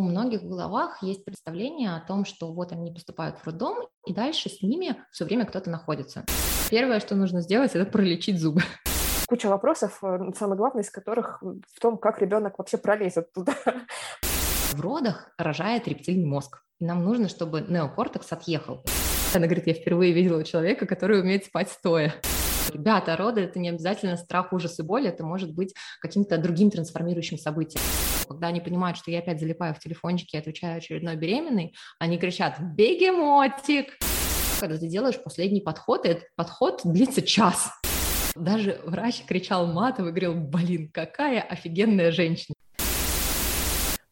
У многих в головах есть представление о том, что вот они поступают в роддом, и дальше с ними все время кто-то находится. Первое, что нужно сделать, это пролечить зубы. Куча вопросов, э, самое главное из которых в том, как ребенок вообще пролезет туда. В родах рожает рептильный мозг. И нам нужно, чтобы неокортекс отъехал. Она говорит, я впервые видела человека, который умеет спать стоя. Ребята, роды – это не обязательно страх, ужас и боль, это может быть каким-то другим трансформирующим событием. Когда они понимают, что я опять залипаю в телефончике и отвечаю очередной беременной, они кричат «Бегемотик!» Когда ты делаешь последний подход, и этот подход длится час. Даже врач кричал матом и говорил «Блин, какая офигенная женщина!»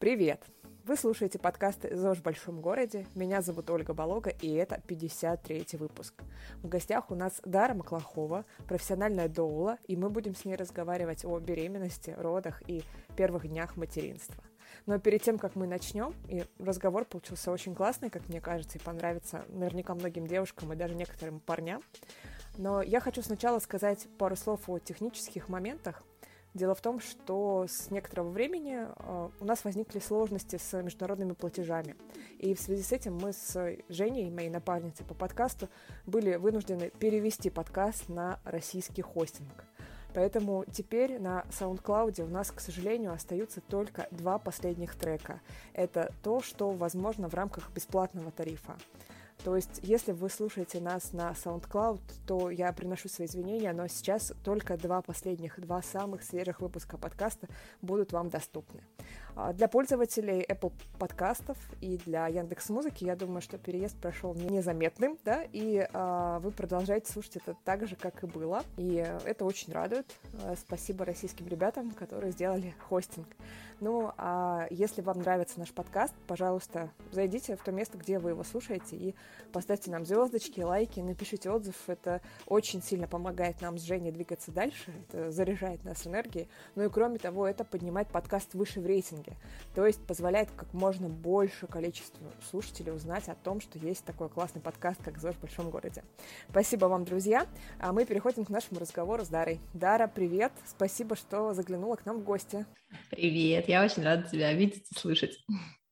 Привет! Вы слушаете подкаст «ЗОЖ в большом городе». Меня зовут Ольга Болога, и это 53-й выпуск. В гостях у нас Дара Маклахова, профессиональная доула, и мы будем с ней разговаривать о беременности, родах и первых днях материнства. Но перед тем, как мы начнем, и разговор получился очень классный, как мне кажется, и понравится наверняка многим девушкам и даже некоторым парням, но я хочу сначала сказать пару слов о технических моментах, Дело в том, что с некоторого времени э, у нас возникли сложности с международными платежами. И в связи с этим мы с Женей, моей напарницей по подкасту, были вынуждены перевести подкаст на российский хостинг. Поэтому теперь на SoundCloud у нас, к сожалению, остаются только два последних трека. Это то, что возможно в рамках бесплатного тарифа. То есть, если вы слушаете нас на SoundCloud, то я приношу свои извинения, но сейчас только два последних, два самых свежих выпуска подкаста будут вам доступны. А, для пользователей Apple подкастов и для Яндекс Музыки, я думаю, что переезд прошел незаметным, да, и а, вы продолжаете слушать это так же, как и было, и это очень радует. А, спасибо российским ребятам, которые сделали хостинг. Ну, а если вам нравится наш подкаст, пожалуйста, зайдите в то место, где вы его слушаете, и поставьте нам звездочки, лайки, напишите отзыв. Это очень сильно помогает нам с Женей двигаться дальше, это заряжает нас энергией. Ну и кроме того, это поднимает подкаст выше в рейтинге, то есть позволяет как можно больше количеству слушателей узнать о том, что есть такой классный подкаст, как «ЗОЖ в большом городе». Спасибо вам, друзья. А мы переходим к нашему разговору с Дарой. Дара, привет! Спасибо, что заглянула к нам в гости. Привет, я очень рада тебя видеть и слышать.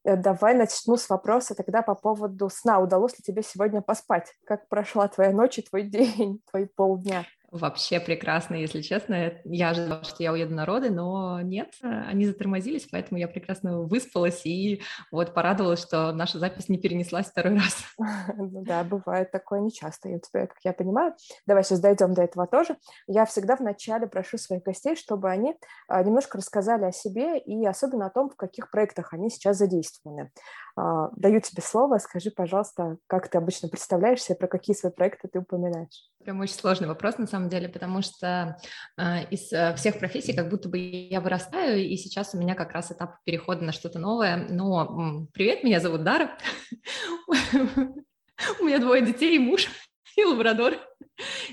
Э, давай начну с вопроса тогда по поводу сна. Удалось ли тебе сегодня поспать? Как прошла твоя ночь и твой день, твои полдня? Вообще прекрасно, если честно. Я ожидала, что я уеду на роды, но нет, они затормозились, поэтому я прекрасно выспалась и вот порадовалась, что наша запись не перенеслась второй раз. Ну да, бывает такое нечасто, у тебя, как я понимаю. Давай сейчас дойдем до этого тоже. Я всегда вначале прошу своих гостей, чтобы они а, немножко рассказали о себе и особенно о том, в каких проектах они сейчас задействованы. А, даю тебе слово, скажи, пожалуйста, как ты обычно представляешься, про какие свои проекты ты упоминаешь? Прям очень сложный вопрос, на самом деле, потому что э, из э, всех профессий как будто бы я вырастаю, и сейчас у меня как раз этап перехода на что-то новое. Но привет, меня зовут Дара, у меня двое детей, муж и лабрадор.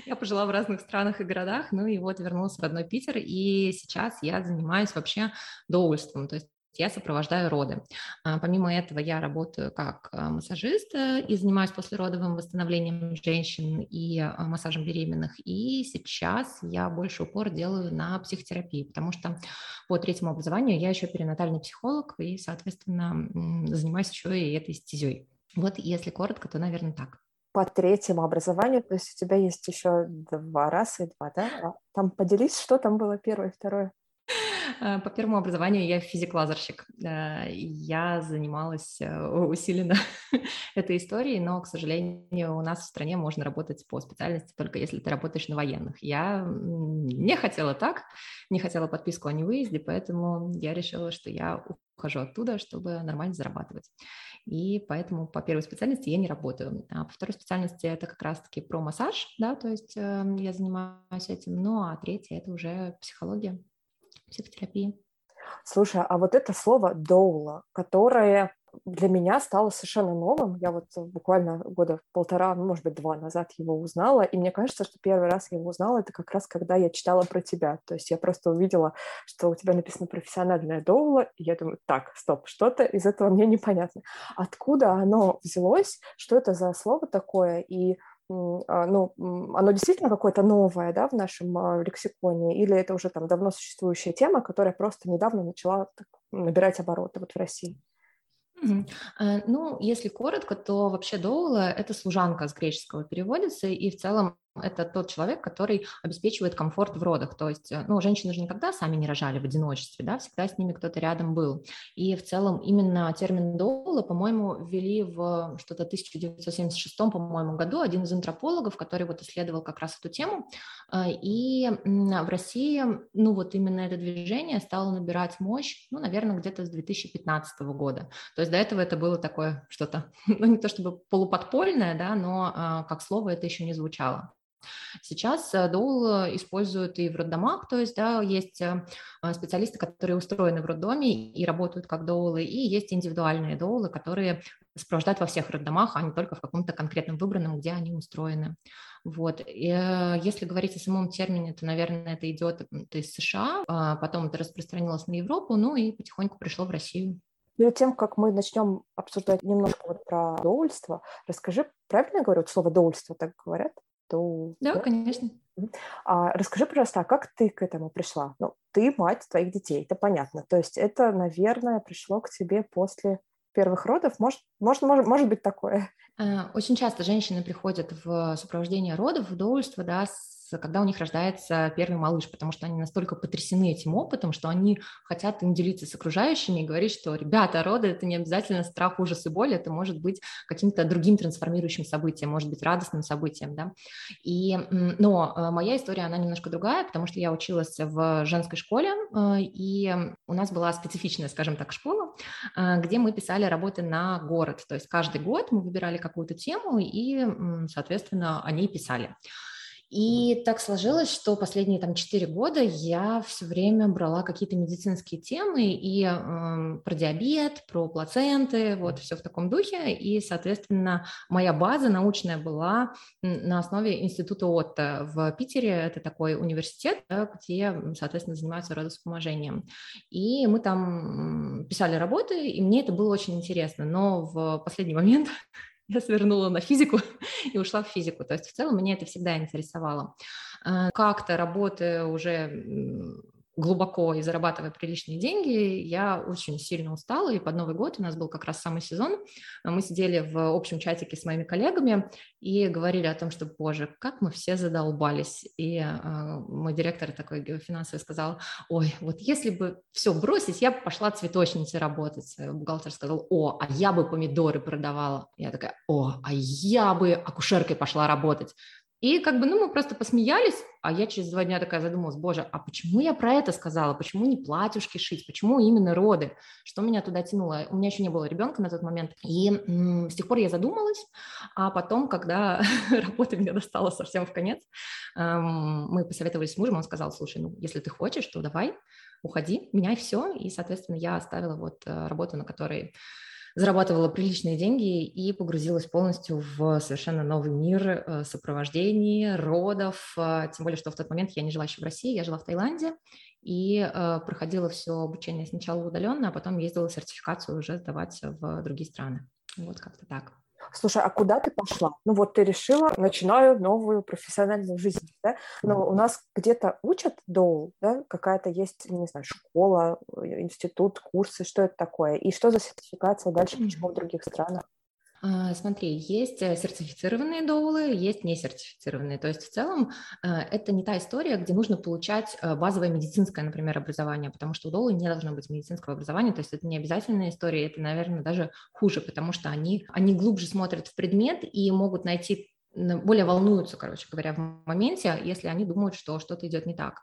Я пожила в разных странах и городах, ну и вот вернулась в родной Питер, и сейчас я занимаюсь вообще доульством, то есть я сопровождаю роды. А, помимо этого я работаю как а, массажист э, и занимаюсь послеродовым восстановлением женщин и а, массажем беременных. И сейчас я больше упор делаю на психотерапии, потому что по третьему образованию я еще перинатальный психолог и, соответственно, занимаюсь еще и этой стезей. Вот если коротко, то, наверное, так по третьему образованию, то есть у тебя есть еще два раза и два, да? Там поделись, что там было первое и второе. Э, по первому образованию я физик-лазерщик. Э, я занималась э, усиленно этой историей, но, к сожалению, у нас в стране можно работать по специальности только если ты работаешь на военных. Я не хотела так, не хотела подписку о невыезде, поэтому я решила, что я ухожу оттуда, чтобы нормально зарабатывать. И поэтому по первой специальности я не работаю. А по второй специальности это как раз-таки про массаж, да, то есть я занимаюсь этим. Ну, а третья – это уже психология психотерапии. Слушай, а вот это слово «доула», которое для меня стало совершенно новым. Я вот буквально года полтора, ну, может быть, два назад его узнала, и мне кажется, что первый раз я его узнала, это как раз когда я читала про тебя. То есть я просто увидела, что у тебя написано «профессиональная доула», и я думаю, так, стоп, что-то из этого мне непонятно. Откуда оно взялось, что это за слово такое, и ну, оно действительно какое-то новое да, в нашем а, лексиконе, или это уже там давно существующая тема, которая просто недавно начала так, набирать обороты вот в России? Ну, если коротко, то вообще доула – это служанка с греческого переводится, и в целом это тот человек, который обеспечивает комфорт в родах. То есть, э, ну, женщины же никогда сами не рожали в одиночестве, да, всегда с ними кто-то рядом был. И в целом именно термин доула, по-моему, ввели в что-то 1976, по-моему, году один из антропологов, который вот исследовал как раз эту тему. Э, и в России, ну, вот именно это движение стало набирать мощь, ну, наверное, где-то с 2015 года. То есть до этого это было такое что-то, ну, не то чтобы полуподпольное, да, но э, как слово это еще не звучало. Сейчас э, доул э, используют и в роддомах, то есть да, есть э, специалисты, которые устроены в роддоме и работают как доулы, и есть индивидуальные доулы, которые сопровождают во всех роддомах, а не только в каком-то конкретном выбранном, где они устроены. Вот. И, если говорить о самом термине, то, наверное, это идет из США, а потом это распространилось на Европу, ну и потихоньку пришло в Россию. Перед тем, как мы начнем обсуждать немножко вот про доульство, расскажи, правильно говорю, вот слово доульство так говорят? То... Да, да? конечно. А, расскажи, пожалуйста, а как ты к этому пришла? Ну, ты мать твоих детей, это понятно. То есть это, наверное, пришло к тебе после первых родов? Может, может, может, может быть такое? А, очень часто женщины приходят в сопровождение родов, в доульство, да, с когда у них рождается первый малыш, потому что они настолько потрясены этим опытом, что они хотят им делиться с окружающими и говорить, что, ребята, роды – это не обязательно страх, ужас и боль, это может быть каким-то другим трансформирующим событием, может быть радостным событием, да. И, но э, моя история, она немножко другая, потому что я училась в женской школе, э, и у нас была специфичная, скажем так, школа, э, где мы писали работы на город, то есть каждый год мы выбирали какую-то тему и, соответственно, о ней писали. И так сложилось, что последние там четыре года я все время брала какие-то медицинские темы и э, про диабет, про плаценты, вот все в таком духе. И, соответственно, моя база научная была на основе института Отто в Питере. Это такой университет, где, соответственно, занимаются родовспоможением. И мы там писали работы, и мне это было очень интересно. Но в последний момент я свернула на физику и ушла в физику. То есть в целом меня это всегда интересовало. Э, как-то работая уже глубоко и зарабатывая приличные деньги, я очень сильно устала, и под Новый год у нас был как раз самый сезон, мы сидели в общем чатике с моими коллегами и говорили о том, что, боже, как мы все задолбались, и э, мой директор такой финансовый сказал, ой, вот если бы все бросить, я бы пошла цветочницей работать, бухгалтер сказал, о, а я бы помидоры продавала, я такая, о, а я бы акушеркой пошла работать, и как бы, ну, мы просто посмеялись, а я через два дня такая задумалась, боже, а почему я про это сказала? Почему не платьюшки шить? Почему именно роды? Что меня туда тянуло? У меня еще не было ребенка на тот момент. И м- с тех пор я задумалась, а потом, когда работа меня достала совсем в конец, эм, мы посоветовались с мужем, он сказал, слушай, ну, если ты хочешь, то давай, уходи, меняй все. И, соответственно, я оставила вот э, работу, на которой зарабатывала приличные деньги и погрузилась полностью в совершенно новый мир э, сопровождений, родов, э, тем более, что в тот момент я не жила еще в России, я жила в Таиланде, и э, проходила все обучение сначала удаленно, а потом ездила сертификацию уже сдавать в другие страны. Вот как-то так. Слушай, а куда ты пошла? Ну вот ты решила, начинаю новую профессиональную жизнь, да? Но у нас где-то учат доул, да? Какая-то есть, не знаю, школа, институт, курсы, что это такое? И что за сертификация дальше, почему в других странах? А, смотри, есть э, сертифицированные доулы, есть несертифицированные. То есть в целом э, это не та история, где нужно получать э, базовое медицинское, например, образование, потому что у доулы не должно быть медицинского образования. То есть это не обязательная история, это, наверное, даже хуже, потому что они, они глубже смотрят в предмет и могут найти более волнуются, короче говоря, в моменте, если они думают, что что-то идет не так.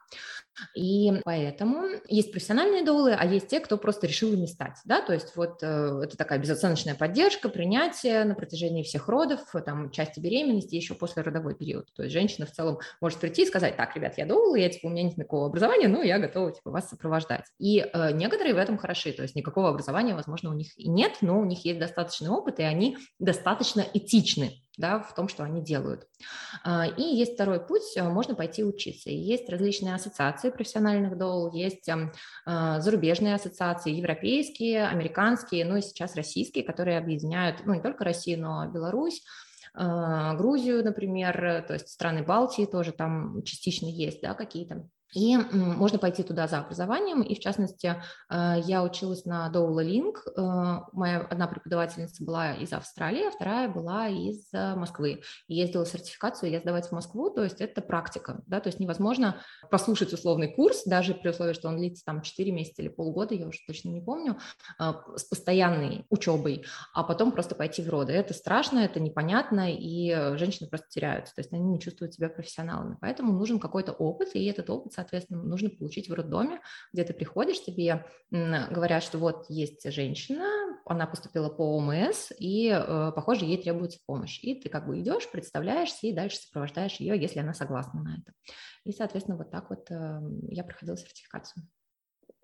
И поэтому есть профессиональные доулы, а есть те, кто просто решил ими стать, да, то есть вот э, это такая безоценочная поддержка, принятие на протяжении всех родов, там, части беременности, еще после родовой период, то есть женщина в целом может прийти и сказать, так, ребят, я доул, я, типа, у меня нет никакого образования, но я готова, типа, вас сопровождать. И э, некоторые в этом хороши, то есть никакого образования, возможно, у них и нет, но у них есть достаточный опыт, и они достаточно этичны, да, в том, что они делают. А, и есть второй путь, э, можно пойти учиться. Есть различные ассоциации профессиональных дол, есть а, зарубежные ассоциации, европейские, американские, ну и сейчас российские, которые объединяют, ну не только Россию, но и Беларусь, а, Грузию, например, то есть страны Балтии тоже там частично есть, да, какие-то И можно пойти туда за образованием, и в частности э, я училась на Доула Линк, э, моя одна преподавательница была из Австралии, а вторая была из э, Москвы. И я сделала сертификацию, я сдавать в Москву, то есть это практика, да, то есть невозможно послушать условный курс, даже при условии, что он длится там 4 месяца или полгода, я уже точно не помню, с постоянной учебой, а потом просто пойти в роды. Это страшно, это непонятно, и женщины просто теряются, то есть они не чувствуют себя профессионалами. Поэтому нужен какой-то опыт, и этот опыт соответственно, нужно получить в роддоме, где ты приходишь, тебе говорят, что вот есть женщина, она поступила по ОМС, и, э, похоже, ей требуется помощь. И ты как бы идешь, представляешься и дальше сопровождаешь ее, если она согласна на это. И, соответственно, вот так вот эм, я проходила сертификацию.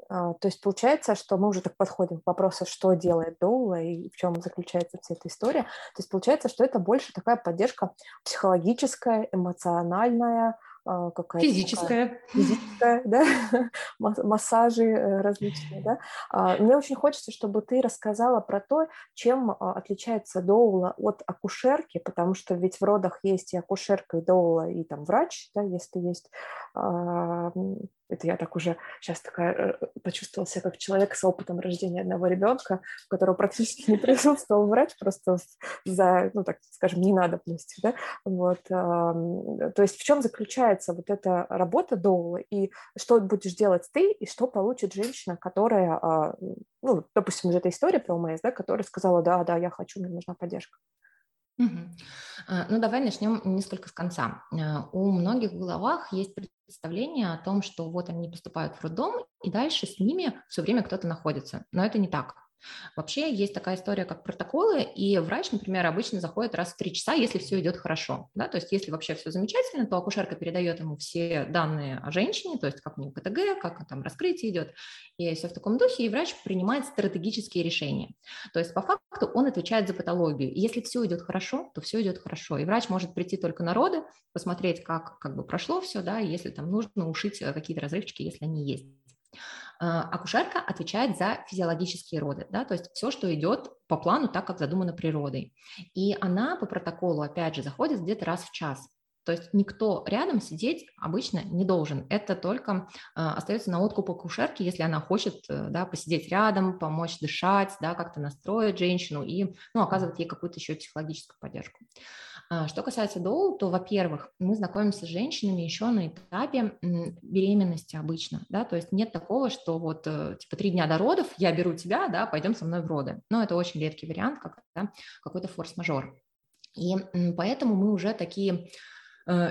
А, то есть получается, что мы уже так подходим к вопросу, что делает Доула и в чем заключается вся эта история. То есть получается, что это больше такая поддержка психологическая, эмоциональная, какая-то физическая, такая, физическая, да, массажи э, различные, да. А, мне очень хочется, чтобы ты рассказала про то, чем а, отличается доула от акушерки, потому что ведь в родах есть и акушерка, и доула, и там врач, да, если есть это я так уже сейчас такая э, почувствовала себя как человек с опытом рождения одного ребенка, у которого практически не присутствовал врач, просто за, ну так скажем, ненадобностью, да, вот, то есть в чем заключается вот эта работа доула, и что будешь делать ты, и что получит женщина, которая, а, ну, допустим, уже эта история про ОМС, да, которая сказала, да, да, я хочу, мне нужна поддержка. Угу. Ну, давай начнем несколько с конца. А, у многих в головах есть представление о том, что вот они поступают в роддом, и дальше с ними все время кто-то находится. Но это не так. Вообще есть такая история, как протоколы, и врач, например, обычно заходит раз в три часа, если все идет хорошо. Да? То есть если вообще все замечательно, то акушерка передает ему все данные о женщине, то есть как у нее КТГ, как там раскрытие идет, и все в таком духе, и врач принимает стратегические решения. То есть по факту он отвечает за патологию. И если все идет хорошо, то все идет хорошо. И врач может прийти только на роды, посмотреть, как, как бы прошло все, да, если там нужно ушить э, какие-то разрывчики, если они есть. А, акушерка отвечает за физиологические роды, да, то есть все, что идет по плану, так как задумано природой. И она по протоколу, опять же, заходит где-то раз в час. То есть никто рядом сидеть обычно не должен. Это только э, остается на откуп акушерки, если она хочет э, да, посидеть рядом, помочь дышать, да, как-то настроить женщину и ну, оказывать ей какую-то еще психологическую поддержку. А, что касается доул, то, во-первых, мы знакомимся с женщинами еще на этапе беременности обычно, да, то есть нет такого, что вот э, типа три дня до родов я беру тебя, да, пойдем со мной в роды. Но это очень редкий вариант, когда какой-то форс-мажор. И поэтому мы уже такие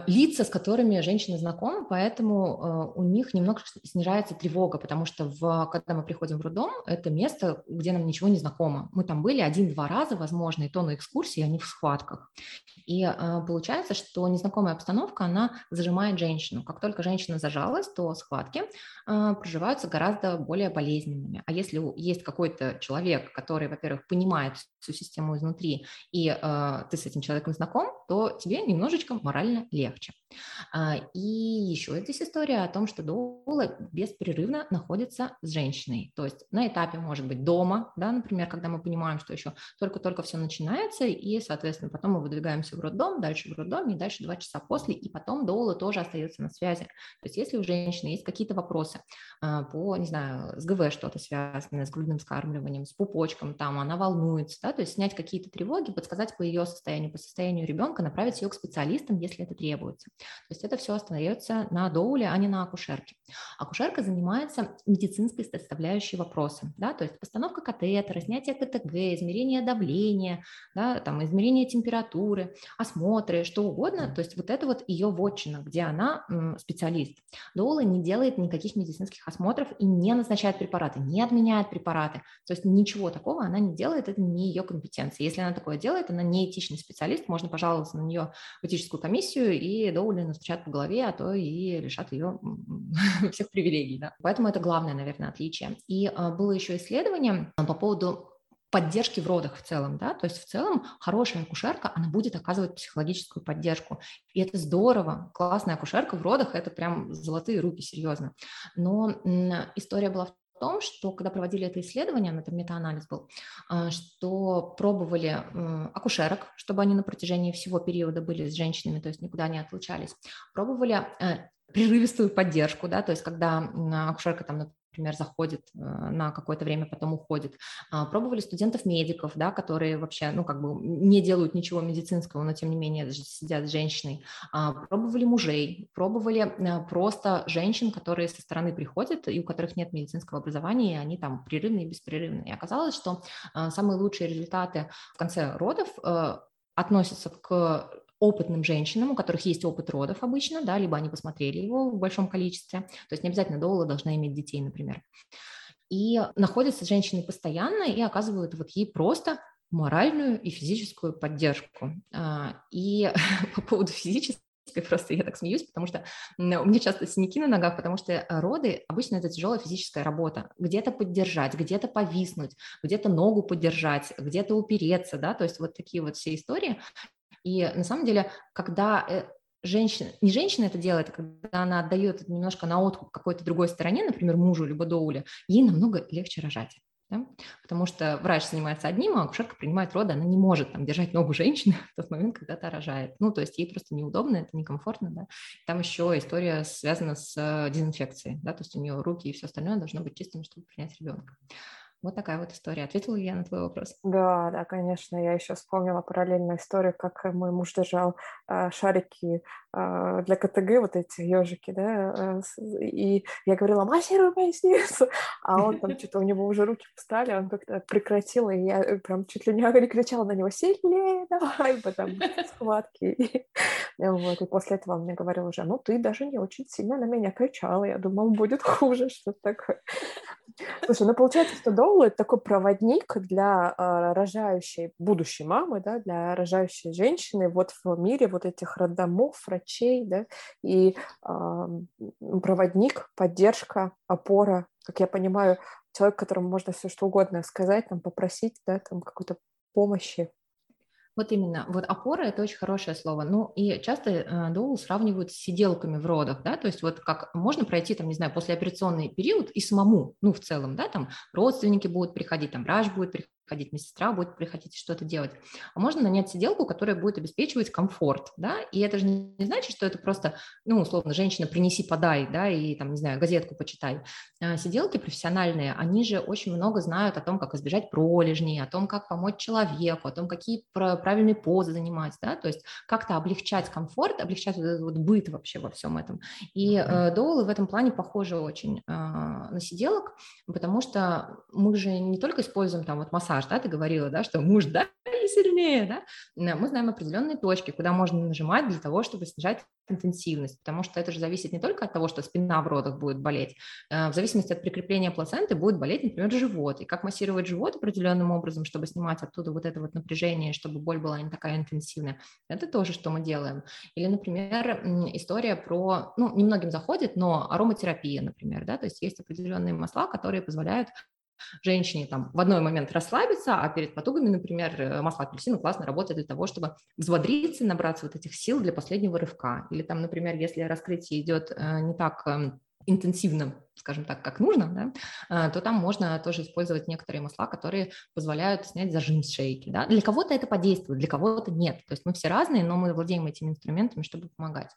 лица, с которыми женщины знакомы, поэтому э, у них немного снижается тревога, потому что в, когда мы приходим в роддом, это место, где нам ничего не знакомо. Мы там были один-два раза, возможно, и то на экскурсии, а не в схватках. И э, получается, что незнакомая обстановка, она зажимает женщину. Как только женщина зажалась, то схватки проживаются гораздо более болезненными. А если есть какой-то человек, который, во-первых, понимает всю систему изнутри, и ты с этим человеком знаком, то тебе немножечко морально легче. А, и еще здесь история о том, что доула беспрерывно находится с женщиной. То есть на этапе, может быть, дома, да, например, когда мы понимаем, что еще только-только все начинается, и, соответственно, потом мы выдвигаемся в роддом, дальше в роддоме, и дальше два часа после, и потом доула тоже остается на связи. То есть если у женщины есть какие-то вопросы а, по, не знаю, с ГВ что-то связанное, с грудным скармливанием, с пупочком, там она волнуется, да, то есть снять какие-то тревоги, подсказать по ее состоянию, по состоянию ребенка, направить ее к специалистам, если это требуется. То есть это все остается на доуле, а не на акушерке. Акушерка занимается медицинской составляющей вопроса, да, то есть постановка катетера, снятие КТГ, измерение давления, да, там, измерение температуры, осмотры, что угодно. То есть вот это вот ее вотчина, где она м, специалист. Доула не делает никаких медицинских осмотров и не назначает препараты, не отменяет препараты. То есть ничего такого она не делает, это не ее компетенция. Если она такое делает, она не этичный специалист, можно пожаловаться на нее в этическую комиссию, и Доули настучат по голове, а то и лишат ее всех привилегий. Да? Поэтому это главное, наверное, отличие. И а, было еще исследование а, по поводу поддержки в родах в целом, да, то есть в целом хорошая акушерка, она будет оказывать психологическую поддержку, и это здорово, классная акушерка в родах, это прям золотые руки, серьезно, но история была в том, что когда проводили это исследование, это метаанализ был, а, что пробовали акушерок, чтобы они на протяжении всего периода были с женщинами, то есть никуда не отлучались, пробовали э, прерывистую поддержку, да, то есть когда акушерка там, например, заходит э, на какое-то время, потом уходит. А, пробовали студентов-медиков, да, которые вообще, ну, как бы не делают ничего медицинского, но тем не менее сидят с женщиной. А, пробовали мужей, пробовали э, просто женщин, которые со стороны приходят и у которых нет медицинского образования, и они там прерывные и беспрерывные. И оказалось, что э, самые лучшие результаты в конце родов относятся к опытным женщинам, у которых есть опыт родов обычно, да, либо они посмотрели его в большом количестве, то есть не обязательно доула должна иметь детей, например. И находятся с женщиной постоянно и оказывают вот ей просто моральную и физическую поддержку. А, и по поводу физической просто я так смеюсь, потому что у меня часто синяки на ногах, потому что роды обычно это тяжелая физическая работа. Где-то поддержать, где-то повиснуть, где-то ногу поддержать, где-то упереться, да, то есть вот такие вот все истории. И на самом деле, когда э, женщина, не женщина это делает, а когда она отдает немножко на откуп какой-то другой стороне, например, мужу либо доуле, ей намного легче рожать. Да? Потому что врач занимается одним, а акушерка принимает роды, она не может там, держать ногу женщины в тот момент, когда та рожает. Ну, то есть ей просто неудобно, это некомфортно. Да? Там еще история связана с э, дезинфекцией, да? то есть у нее руки и все остальное должно быть чистым, чтобы принять ребенка. Вот такая вот история. Ответила я на твой вопрос? Да, да, конечно. Я еще вспомнила параллельную историю, как мой муж держал э, шарики для КТГ, вот эти ежики, да, э, и я говорила, массируй поясницу, а он там что-то, у него уже руки встали, он как-то прекратил, и я э, прям чуть ли не кричала на него, сильнее давай, потом схватки. Вот, и после этого он мне говорил уже, ну, ты даже не очень сильно на меня кричала, я думал, будет хуже, что-то такое. Слушай, ну получается, что Доул это такой проводник для э, рожающей, будущей мамы, да, для рожающей женщины вот в мире вот этих роддомов, врачей, да, и проводник, поддержка, опора, как я понимаю, человек, которому можно все что угодно сказать, там, попросить, да, там, какой-то помощи. Вот именно, вот опора – это очень хорошее слово. Ну и часто э, доул сравнивают с сиделками в родах, да, то есть вот как можно пройти, там, не знаю, послеоперационный период и самому, ну в целом, да, там родственники будут приходить, там врач будет приходить, ходить, медсестра будет приходить что-то делать. А можно нанять сиделку, которая будет обеспечивать комфорт, да, и это же не значит, что это просто, ну, условно, женщина, принеси, подай, да, и там, не знаю, газетку почитай. А сиделки профессиональные, они же очень много знают о том, как избежать пролежней, о том, как помочь человеку, о том, какие правильные позы занимать, да, то есть как-то облегчать комфорт, облегчать вот этот вот быт вообще во всем этом. И э, доулы в этом плане похожи очень э, на сиделок, потому что мы же не только используем там вот массаж, да, ты говорила, да, что муж, да, и сильнее, да, мы знаем определенные точки, куда можно нажимать для того, чтобы снижать интенсивность, потому что это же зависит не только от того, что спина в родах будет болеть, э, в зависимости от прикрепления плаценты будет болеть, например, живот, и как массировать живот определенным образом, чтобы снимать оттуда вот это вот напряжение, чтобы боль была не такая интенсивная, это тоже, что мы делаем. Или, например, история про, ну, немногим заходит, но ароматерапия, например, да, то есть есть определенные масла, которые позволяют женщине там в одной момент расслабиться, а перед потугами, например, э, масло апельсина классно работает для того, чтобы взбодриться, набраться вот этих сил для последнего рывка. Или там, например, если раскрытие идет э, не так эм, интенсивно, скажем так, как нужно, да, э, то там можно тоже использовать некоторые масла, которые позволяют снять зажим с шейки. Да. Для кого-то это подействует, для кого-то нет. То есть мы все разные, но мы владеем этими инструментами, чтобы помогать.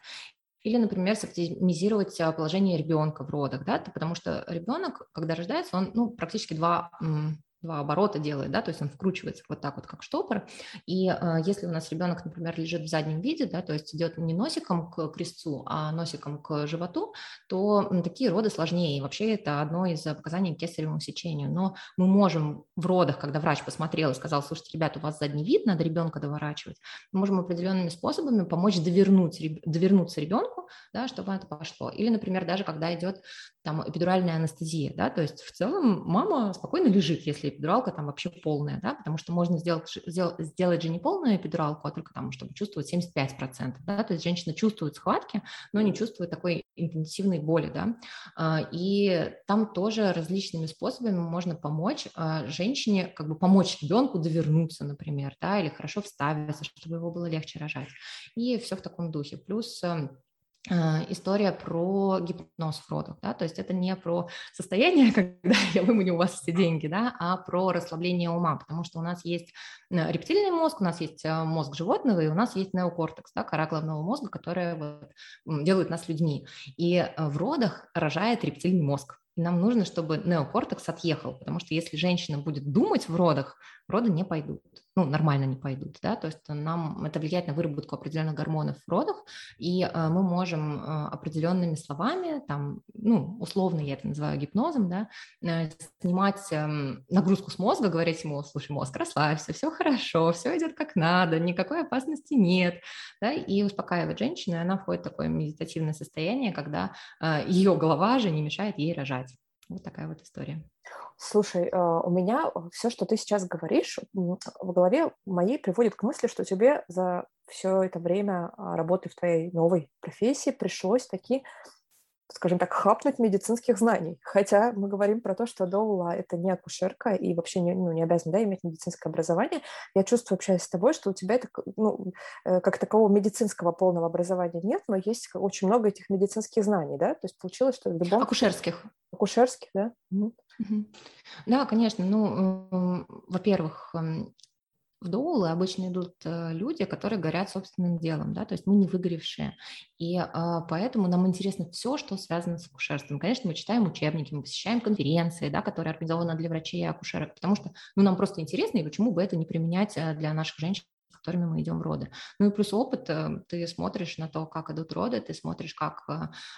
Или, например, соптимизировать а, положение ребенка в родах, да, потому что ребенок, когда рождается, он ну, практически два два оборота делает, да, то есть он вкручивается вот так вот, как штопор, и э, если у нас ребенок, например, лежит в заднем виде, да, то есть идет не носиком к крестцу, а носиком к животу, то такие роды сложнее, и вообще это одно из показаний к кесаревому сечению, но мы можем в родах, когда врач посмотрел и сказал, слушайте, ребята, у вас задний вид, надо ребенка доворачивать, мы можем определенными способами помочь довернуть, довернуться ребенку, да, чтобы это пошло, или, например, даже когда идет там эпидуральная анестезия, да, то есть в целом мама спокойно лежит, если эпидуралка там вообще полная, да, потому что можно сделать, сделать же не полную эпидуралку, а только там, чтобы чувствовать 75%, да, то есть женщина чувствует схватки, но не чувствует такой интенсивной боли, да, а, и там тоже различными способами можно помочь а, женщине, как бы помочь ребенку довернуться, например, да, или хорошо вставиться, чтобы его было легче рожать, и все в таком духе. Плюс эм, история про гипноз в родах, да, то есть это не про состояние, когда я выманю у вас все деньги, да, а про расслабление ума, потому что у нас есть э, рептильный мозг, у нас есть э, мозг животного, и у нас есть неокортекс, да, кора головного мозга, которая вот делает нас людьми. И э, в родах рожает рептильный мозг. И нам нужно, чтобы неокортекс отъехал, потому что если женщина будет думать в родах, роды не пойдут, ну, нормально не пойдут, да, то есть нам это влияет на выработку определенных гормонов в родах, и э, мы можем э, определенными словами, там, ну, условно я это называю гипнозом, да, э, снимать э, нагрузку с мозга, говорить ему, слушай, мозг, расслабься, все хорошо, все идет как надо, никакой опасности нет, да, и успокаивать женщину, и она входит в такое медитативное состояние, когда ее голова же не мешает ей рожать. Вот такая вот история. Слушай, э, у меня все, что ты сейчас говоришь, в голове моей приводит к мысли, что тебе за все это время а, работы в твоей новой профессии пришлось такие скажем так, хапнуть медицинских знаний. Хотя мы говорим про то, что Доула – это не акушерка и вообще не, ну, не обязан да, иметь медицинское образование. Я чувствую, общаясь с тобой, что у тебя это, ну, э, как такового медицинского полного образования нет, но есть очень много этих медицинских знаний, да? То есть получилось, что в любом... Акушерских. Акушерских, да? Угу. Да, конечно. Ну, во-первых, в доулы обычно идут э, люди, которые горят собственным делом, да, то есть мы не выгоревшие. И а, поэтому нам интересно все, что связано с акушерством. Конечно, мы читаем учебники, мы посещаем конференции, да, которые организованы для врачей и акушерок, потому что ну, нам просто интересно, и почему бы это не применять э, для наших женщин с которыми мы идем в роды. Ну и плюс опыт, э, ты смотришь на то, как идут роды, ты смотришь, как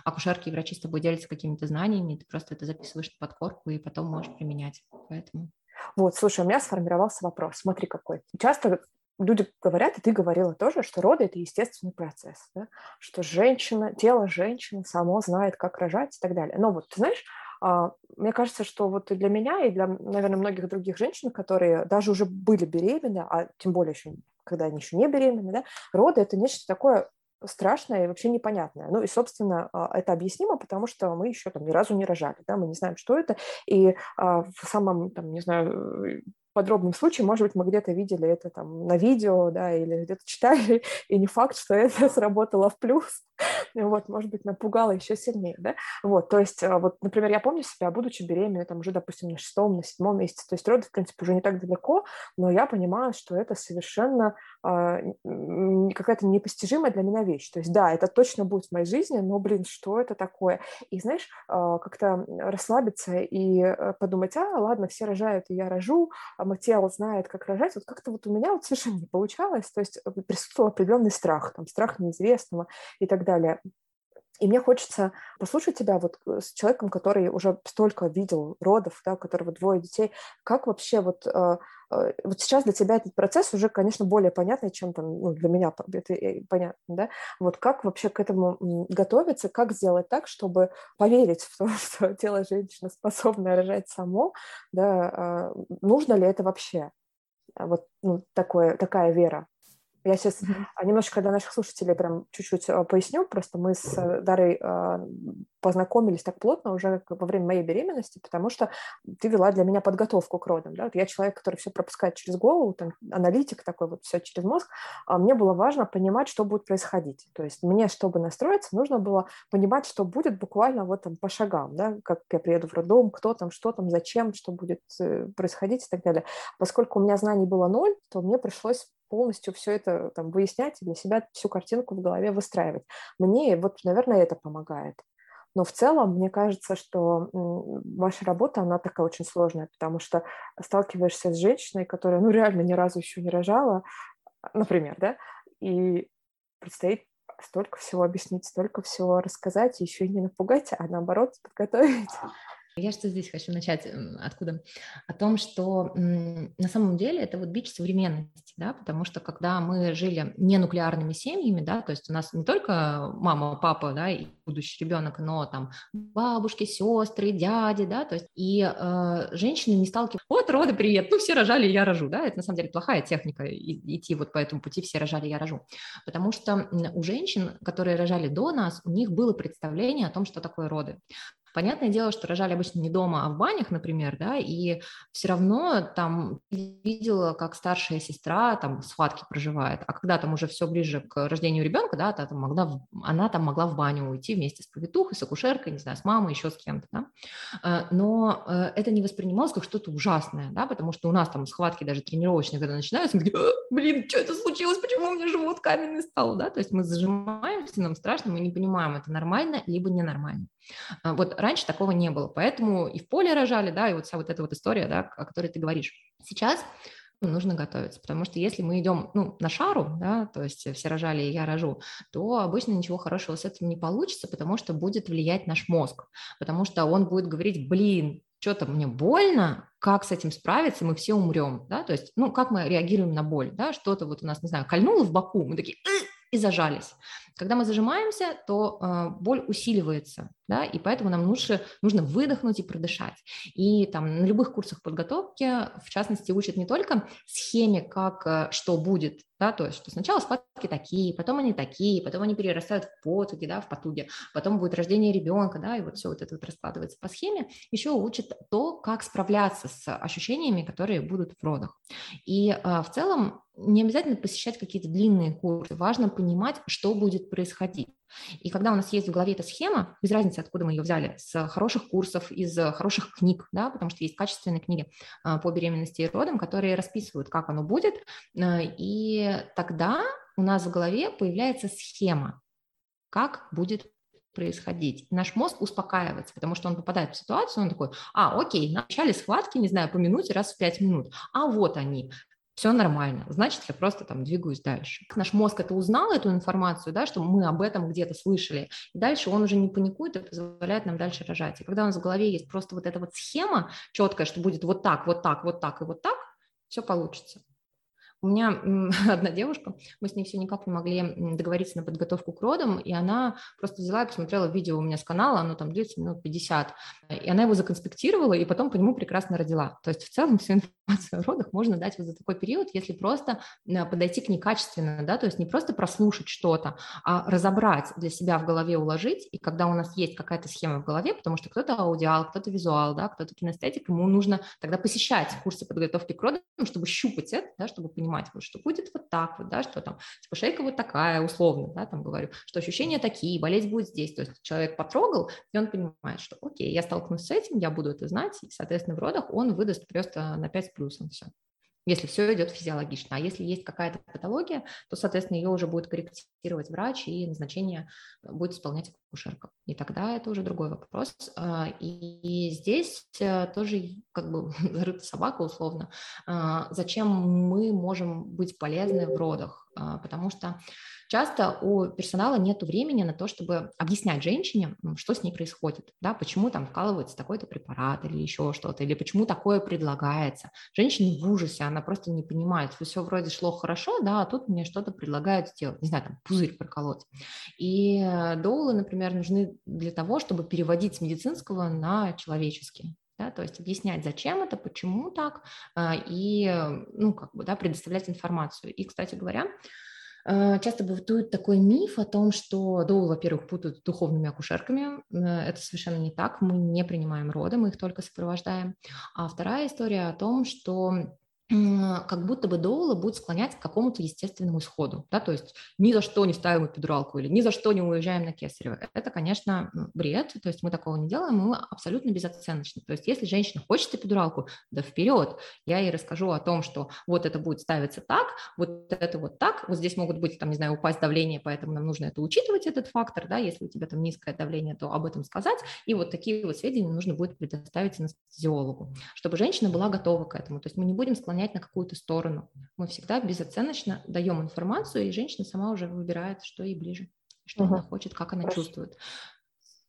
акушерки и врачи с тобой делятся какими-то знаниями, ты просто это записываешь на подкорку и потом можешь применять. Поэтому вот, слушай, у меня сформировался вопрос. Смотри какой. Часто люди говорят, и ты говорила тоже, что роды – это естественный процесс, да? что женщина, тело женщины само знает, как рожать и так далее. Но вот, ты знаешь, а, мне кажется, что вот и для меня, и для, наверное, многих других женщин, которые даже уже были беременны, а тем более еще, когда они еще не беременны, да, роды – это нечто такое страшное и вообще непонятное. Ну и, собственно, а, это объяснимо, потому что мы еще там ни разу не рожали, да, мы не знаем, что это, и а, в самом, там, не знаю, подробном случае, может быть, мы где-то видели это там на видео, да, или где-то читали, и не факт, что это сработало в плюс, вот, может быть, напугало еще сильнее, да, вот, то есть, а, вот, например, я помню себя, будучи беременной, там, уже, допустим, на шестом, на седьмом месяце, то есть роды, в принципе, уже не так далеко, но я понимаю, что это совершенно какая-то непостижимая для меня вещь, то есть, да, это точно будет в моей жизни, но, блин, что это такое? И, знаешь, а, как-то расслабиться и э, подумать, а, ладно, все рожают, и я рожу, а мое тело знает, как рожать, вот как-то вот у меня вот совершенно не получалось, то есть э, присутствовал определенный страх, там, страх неизвестного и так далее. И мне хочется послушать тебя вот э, с человеком, который уже столько видел родов, да, у которого двое детей. Как вообще вот, э, э, вот сейчас для тебя этот процесс уже, конечно, более понятный, чем там, ну, для меня это понятно, да? Вот как вообще к этому готовиться, как сделать так, чтобы поверить в то, что тело женщины способно рожать само, да? Э, нужно ли это вообще? Вот ну, такое, такая вера. Я сейчас mm-hmm. немножко для наших слушателей прям чуть-чуть а, поясню. Просто мы с э, Дарой а, познакомились так плотно уже во время моей беременности, потому что ты вела для меня подготовку к родам. Да? Вот я человек, который все пропускает через голову, там, аналитик такой, вот все через мозг. А мне было важно понимать, что будет происходить. То есть мне, чтобы настроиться, нужно было понимать, что будет буквально вот там по шагам, да? как я приеду в роддом, кто там, что там, зачем, что будет э, происходить и так далее. Поскольку у меня знаний было ноль, то мне пришлось полностью все это там, выяснять и для себя всю картинку в голове выстраивать. Мне вот, наверное, это помогает. Но в целом, мне кажется, что ваша работа, она такая очень сложная, потому что сталкиваешься с женщиной, которая, ну, реально ни разу еще не рожала, например, да, и предстоит столько всего объяснить, столько всего рассказать, еще и не напугать, а наоборот подготовить. Я что здесь хочу начать, откуда? О том, что на самом деле это вот бич современности, да, потому что когда мы жили не нуклеарными семьями, да, то есть у нас не только мама, папа, да, и будущий ребенок, но там бабушки, сестры, дяди, да, то есть и э, женщины не сталкиваются, вот роды, привет, ну все рожали, я рожу, да, это на самом деле плохая техника идти вот по этому пути, все рожали, я рожу, потому что у женщин, которые рожали до нас, у них было представление о том, что такое роды, Понятное дело, что рожали обычно не дома, а в банях, например, да, и все равно там видела, как старшая сестра там схватки проживает, а когда там уже все ближе к рождению ребенка, да, та, там могла, она там могла в баню уйти вместе с повитухой, с акушеркой, не знаю, с мамой, еще с кем-то, да, э, но э, это не воспринималось как что-то ужасное, да, потому что у нас там схватки даже тренировочные, когда начинаются, мы такие, «А, блин, что это случилось, почему у меня живот каменный стал, да, то есть мы зажимаемся, нам страшно, мы не понимаем, это нормально, либо ненормально. А, вот раньше такого не было, поэтому и в поле рожали, да, и вот вся вот эта вот история, да, о которой ты говоришь. Сейчас нужно готовиться, потому что если мы идем ну, на шару, да, то есть все рожали, и я рожу, то обычно ничего хорошего с этим не получится, потому что будет влиять наш мозг, потому что он будет говорить, блин, что-то мне больно, как с этим справиться, мы все умрем, да, то есть, ну, как мы реагируем на боль, да, что-то вот у нас, не знаю, кольнуло в боку, мы такие, и зажались. Когда мы зажимаемся, то э, боль усиливается, да, и поэтому нам лучше, нужно выдохнуть и продышать. И там на любых курсах подготовки, в частности, учат не только схеме, как э, что будет, да, то есть что сначала схватки такие, потом они такие, потом они перерастают в потуги, да, в потуге, потом будет рождение ребенка, да, и вот все вот это вот раскладывается по схеме. Еще учат то, как справляться с ощущениями, которые будут в родах. И э, в целом не обязательно посещать какие-то длинные курсы, важно понимать, что будет происходить. И когда у нас есть в голове эта схема, без разницы, откуда мы ее взяли, с хороших курсов, из хороших книг, да, потому что есть качественные книги а, по беременности и родам, которые расписывают, как оно будет, а, и тогда у нас в голове появляется схема, как будет происходить. Наш мозг успокаивается, потому что он попадает в ситуацию, он такой, а, окей, начали схватки, не знаю, по минуте раз в пять минут, а вот они, все нормально, значит, я просто там двигаюсь дальше. Наш мозг это узнал, эту информацию, да, что мы об этом где-то слышали, и дальше он уже не паникует и позволяет нам дальше рожать. И когда у нас в голове есть просто вот эта вот схема четкая, что будет вот так, вот так, вот так и вот так, все получится. У меня одна девушка, мы с ней все никак не могли договориться на подготовку к родам, и она просто взяла и посмотрела видео у меня с канала, оно там длится минут 50, и она его законспектировала, и потом по нему прекрасно родила. То есть в целом всю информацию о родах можно дать вот за такой период, если просто э, подойти к ней качественно, да, то есть не просто прослушать что-то, а разобрать для себя в голове, уложить, и когда у нас есть какая-то схема в голове, потому что кто-то аудиал, кто-то визуал, да, кто-то кинестетик, ему нужно тогда посещать курсы подготовки к родам, чтобы щупать это, да, чтобы понимать, понимать, вот, что будет вот так вот, да, что там, типа, шейка вот такая, условно, да, там говорю, что ощущения такие, болеть будет здесь, то есть человек потрогал, и он понимает, что, окей, я столкнусь с этим, я буду это знать, и, соответственно, в родах он выдаст просто на 5 с плюсом все если все идет физиологично. А если есть какая-то патология, то, соответственно, ее уже будет корректировать врач, и назначение будет исполнять акушерка. И тогда это уже другой вопрос. А, и здесь э, тоже как бы зарыта собака условно. А, зачем мы можем быть полезны в родах? А, потому что часто у персонала нет времени на то, чтобы объяснять женщине, что с ней происходит, да, почему там вкалывается такой-то препарат или еще что-то, или почему такое предлагается. Женщина в ужасе, она просто не понимает, все вроде шло хорошо, да, а тут мне что-то предлагают сделать, не знаю, там пузырь проколоть. И э, доулы, например, нужны для того, чтобы переводить с медицинского на человеческий. Да, то есть объяснять, зачем это, почему так, а, и ну, как бы, да, предоставлять информацию. И, кстати говоря, Часто бытует такой миф о том, что доул, во-первых, путают с духовными акушерками. Это совершенно не так. Мы не принимаем роды, мы их только сопровождаем. А вторая история о том, что как будто бы доула будет склонять к какому-то естественному исходу, да, то есть ни за что не ставим эпидуралку или ни за что не уезжаем на кесарево. Это, конечно, бред, то есть мы такого не делаем, мы абсолютно безоценочны. То есть если женщина хочет эпидуралку, да вперед, я ей расскажу о том, что вот это будет ставиться так, вот это вот так, вот здесь могут быть, там, не знаю, упасть давление, поэтому нам нужно это учитывать, этот фактор, да, если у тебя там низкое давление, то об этом сказать, и вот такие вот сведения нужно будет предоставить анестезиологу, чтобы женщина была готова к этому. То есть мы не будем склонять склонять на какую-то сторону. Мы всегда безоценочно даем информацию, и женщина сама уже выбирает, что ей ближе, что угу. она хочет, как она Хорошо. чувствует.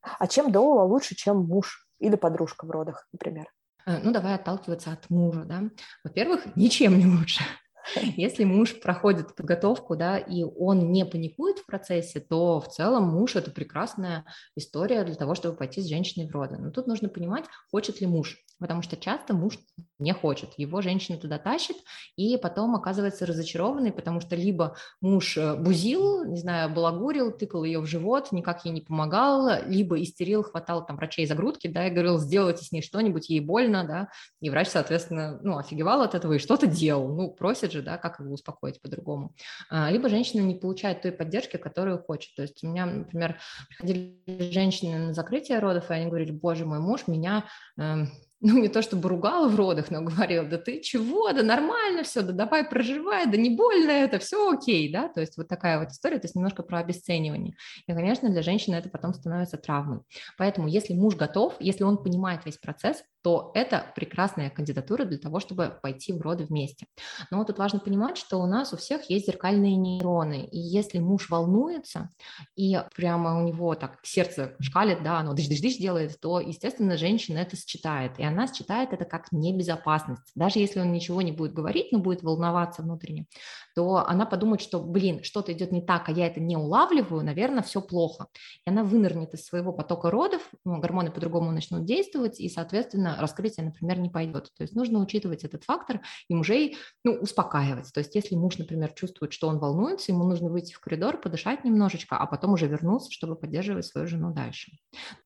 А чем доула лучше, чем муж или подружка в родах, например? Э, ну, давай отталкиваться от мужа, да. Во-первых, ничем не лучше. Если муж проходит подготовку, да, и он не паникует в процессе, то в целом муж – это прекрасная история для того, чтобы пойти с женщиной в роды. Но тут нужно понимать, хочет ли муж потому что часто муж не хочет, его женщина туда тащит, и потом оказывается разочарованный, потому что либо муж э, бузил, не знаю, балагурил, тыкал ее в живот, никак ей не помогал, либо истерил, хватал там врачей за грудки, да, и говорил, сделайте с ней что-нибудь, ей больно, да, и врач, соответственно, ну, офигевал от этого и что-то делал, ну, просит же, да, как его успокоить по-другому. А, либо женщина не получает той поддержки, которую хочет, то есть у меня, например, приходили женщины на закрытие родов, и они говорили, боже мой, муж меня эм, ну, не то чтобы ругала в родах, но говорила, да ты чего, да нормально все, да давай проживай, да не больно это, все окей, да, то есть вот такая вот история, то есть немножко про обесценивание. И, конечно, для женщины это потом становится травмой. Поэтому, если муж готов, если он понимает весь процесс, то это прекрасная кандидатура для того, чтобы пойти в роды вместе. Но тут важно понимать, что у нас у всех есть зеркальные нейроны, и если муж волнуется, и прямо у него так сердце шкалит, да, оно дыш-дыш-дыш делает, то, естественно, женщина это считает, и она считает это как небезопасность. Даже если он ничего не будет говорить, но будет волноваться внутренне, то она подумает, что, блин, что-то идет не так, а я это не улавливаю, наверное, все плохо. И она вынырнет из своего потока родов, ну, гормоны по-другому начнут действовать, и, соответственно, раскрытие, например, не пойдет. То есть нужно учитывать этот фактор и мужей ну, успокаивать. То есть если муж, например, чувствует, что он волнуется, ему нужно выйти в коридор, подышать немножечко, а потом уже вернуться, чтобы поддерживать свою жену дальше.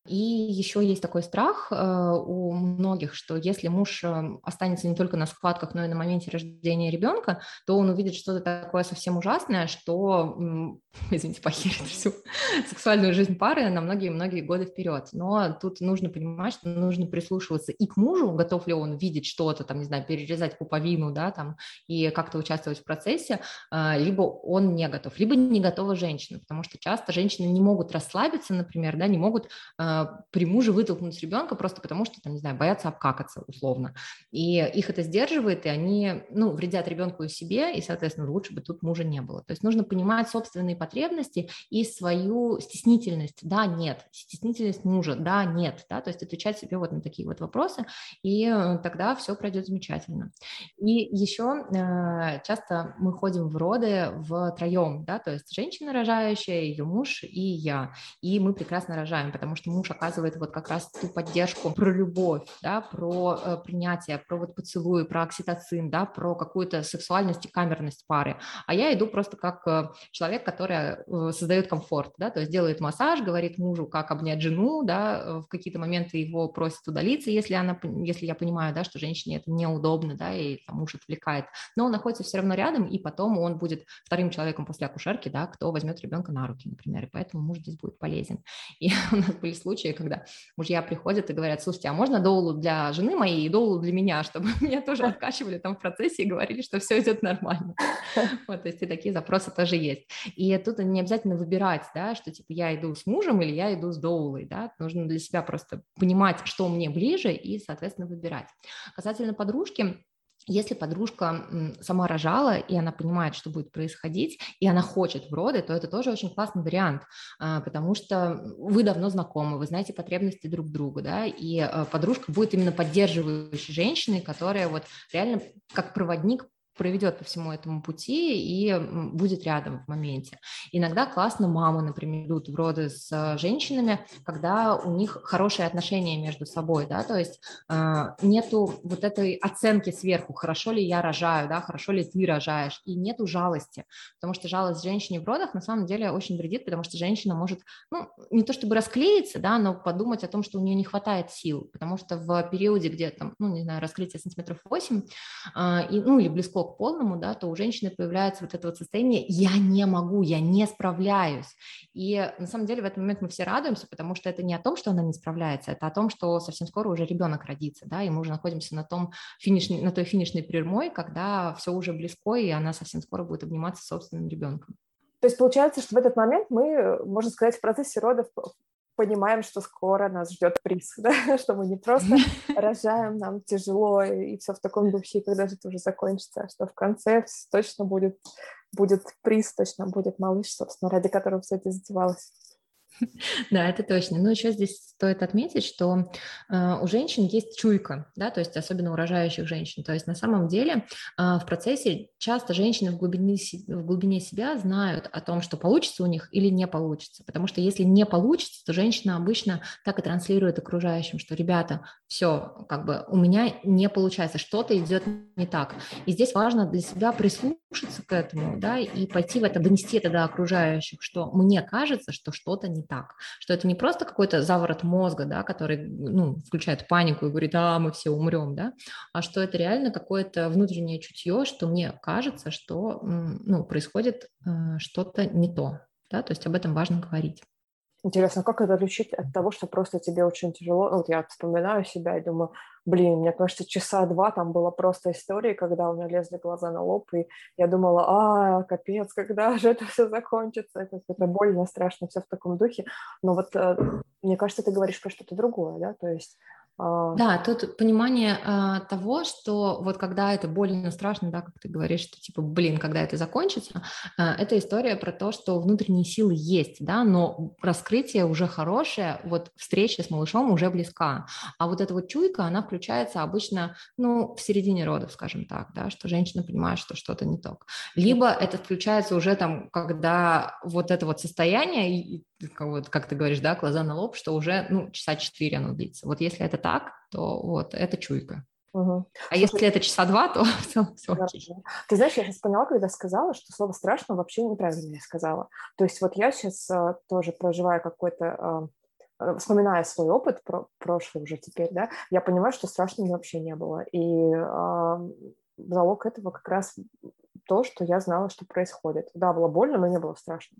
И еще есть такой страх э, у многих, что если муж э, останется не только на схватках, но и на моменте рождения ребенка, то он увидит что-то такое совсем ужасное, что, извините, похерит всю сексуальную жизнь пары на многие-многие годы вперед. Но тут нужно понимать, что нужно прислушиваться и к мужу, готов ли он видеть что-то, там, не знаю, перерезать пуповину, да, там, и как-то участвовать в процессе, а, либо он не готов, либо не готова женщина, потому что часто женщины не могут расслабиться, например, да, не могут а, при муже вытолкнуть ребенка просто потому, что, там, не знаю, боятся обкакаться условно, и их это сдерживает, и они, ну, вредят ребенку и себе, и, соответственно, лучше бы тут мужа не было. То есть нужно понимать собственные потребности и свою стеснительность, да, нет, стеснительность мужа, да, нет, да, то есть отвечать себе вот на такие вот вопросы, вопросы, и э, тогда все пройдет замечательно. И еще э, часто мы ходим в роды в троем, да, то есть женщина рожающая, ее муж и я, и мы прекрасно рожаем, потому что муж оказывает вот как раз ту поддержку про любовь, да, про э, принятие, про вот поцелуй, про окситоцин, да, про какую-то сексуальность и камерность пары, а я иду просто как человек, который создает комфорт, да, то есть делает массаж, говорит мужу, как обнять жену, да, в какие-то моменты его просит удалиться, если она, если я понимаю, да, что женщине это неудобно, да, и там, муж отвлекает, но он находится все равно рядом, и потом он будет вторым человеком после акушерки, да, кто возьмет ребенка на руки, например, и поэтому муж здесь будет полезен. И у нас были случаи, когда мужья приходят и говорят, слушайте, а можно доулу для жены моей и доулу для меня, чтобы меня тоже откачивали там в процессе и говорили, что все идет нормально. Вот, то есть и такие запросы тоже есть. И тут не обязательно выбирать, да, что типа я иду с мужем или я иду с доулой, да, нужно для себя просто понимать, что мне ближе и, соответственно, выбирать. Касательно подружки, если подружка сама рожала, и она понимает, что будет происходить, и она хочет в роды, то это тоже очень классный вариант, а, потому что вы давно знакомы, вы знаете потребности друг друга, да, и а, подружка будет именно поддерживающей женщиной, которая вот реально как проводник проведет по всему этому пути и будет рядом в моменте. Иногда классно мамы, например, идут в роды с женщинами, когда у них хорошие отношения между собой, да, то есть э, нету вот этой оценки сверху, хорошо ли я рожаю, да, хорошо ли ты рожаешь, и нету жалости, потому что жалость женщине в родах на самом деле очень вредит, потому что женщина может, ну, не то чтобы расклеиться, да, но подумать о том, что у нее не хватает сил, потому что в периоде, где там, ну, не знаю, раскрытие сантиметров 8, э, и, ну, или близко к полному, да, то у женщины появляется вот это вот состояние «я не могу, я не справляюсь». И на самом деле в этот момент мы все радуемся, потому что это не о том, что она не справляется, это о том, что совсем скоро уже ребенок родится, да, и мы уже находимся на, том финиш, на той финишной прямой, когда все уже близко, и она совсем скоро будет обниматься собственным ребенком. То есть получается, что в этот момент мы, можно сказать, в процессе родов понимаем, что скоро нас ждет приз, да? что мы не просто рожаем, нам тяжело, и все в таком духе, когда же это уже закончится, а что в конце точно будет, будет приз, точно будет малыш, собственно, ради которого все это затевалось. Да, это точно. Но еще здесь стоит отметить, что э, у женщин есть чуйка, да, то есть особенно у рожающих женщин. То есть на самом деле э, в процессе часто женщины в глубине, в глубине себя знают о том, что получится у них или не получится. Потому что если не получится, то женщина обычно так и транслирует окружающим, что, ребята, все, как бы у меня не получается, что-то идет не так. И здесь важно для себя прислушаться к этому, да, и пойти в это, донести это до окружающих, что мне кажется, что что-то не так, что это не просто какой-то заворот мозга, да, который ну, включает панику и говорит, а, мы все умрем, да, а что это реально какое-то внутреннее чутье, что мне кажется, что ну, происходит э, что-то не то, да, то есть об этом важно говорить. Интересно, как это отличить от того, что просто тебе очень тяжело? Вот я вспоминаю себя и думаю, блин, мне кажется, часа два там была просто история, когда у меня лезли глаза на лоб, и я думала, а, капец, когда же это все закончится? Это, это больно, страшно, все в таком духе. Но вот э, мне кажется, ты говоришь про что-то другое, да? То есть. Да, тут понимание а, того, что вот когда это больно, страшно, да, как ты говоришь, что типа, блин, когда это закончится, а, это история про то, что внутренние силы есть, да, но раскрытие уже хорошее, вот встреча с малышом уже близка, а вот эта вот чуйка, она включается обычно, ну, в середине родов, скажем так, да, что женщина понимает, что что-то не так. Либо это включается уже там, когда вот это вот состояние, вот, как ты говоришь, да, глаза на лоб, что уже, ну, часа четыре оно длится. Вот если это так, то вот это чуйка. Угу. А Слушай, если это часа два, то все, все окей. Ты знаешь, я сейчас поняла, когда сказала, что слово страшно вообще неправильно я сказала. То есть вот я сейчас а, тоже проживаю какой-то а, вспоминая свой опыт про прошлый уже теперь, да, я понимаю, что страшно мне вообще не было. И а, залог этого как раз то, что я знала, что происходит. Да, было больно, но не было страшно.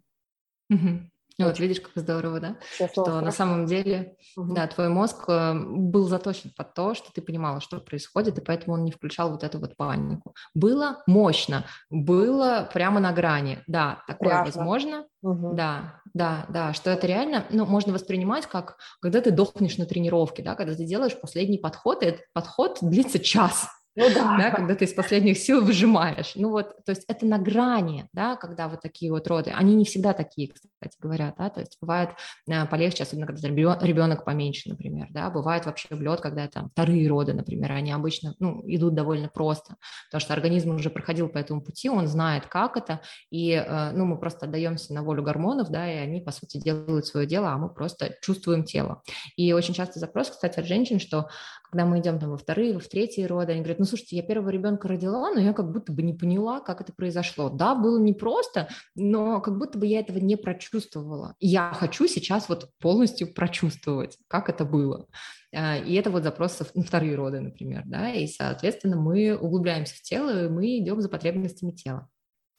Угу. Вот видишь, как здорово, да? Что страшно. на самом деле, угу. да, твой мозг э, был заточен под то, что ты понимала, что происходит, и поэтому он не включал вот эту вот панику. Было мощно, было прямо на грани. Да, такое Прямо. возможно. Угу. Да, да, да, что это реально, ну, можно воспринимать как, когда ты дохнешь на тренировке, да, когда ты делаешь последний подход, и этот подход длится час, ну да. да, когда ты из последних сил выжимаешь. Ну вот, то есть это на грани, да, когда вот такие вот роды, они не всегда такие, кстати говоря, да, то есть бывает э, полегче, особенно когда ребенок поменьше, например, да, бывает вообще влет, когда это вторые роды, например, они обычно, ну, идут довольно просто, потому что организм уже проходил по этому пути, он знает, как это, и, э, ну, мы просто отдаемся на волю гормонов, да, и они, по сути, делают свое дело, а мы просто чувствуем тело. И очень часто запрос, кстати, от женщин, что когда мы идем там во вторые, в третьи роды, они говорят, ну, слушайте, я первого ребенка родила, но я как будто бы не поняла, как это произошло. Да, было непросто, но как будто бы я этого не прочувствовала. я хочу сейчас вот полностью прочувствовать, как это было. А, и это вот запрос на вторые роды, например, да, и, соответственно, мы углубляемся в тело, и мы идем за потребностями тела.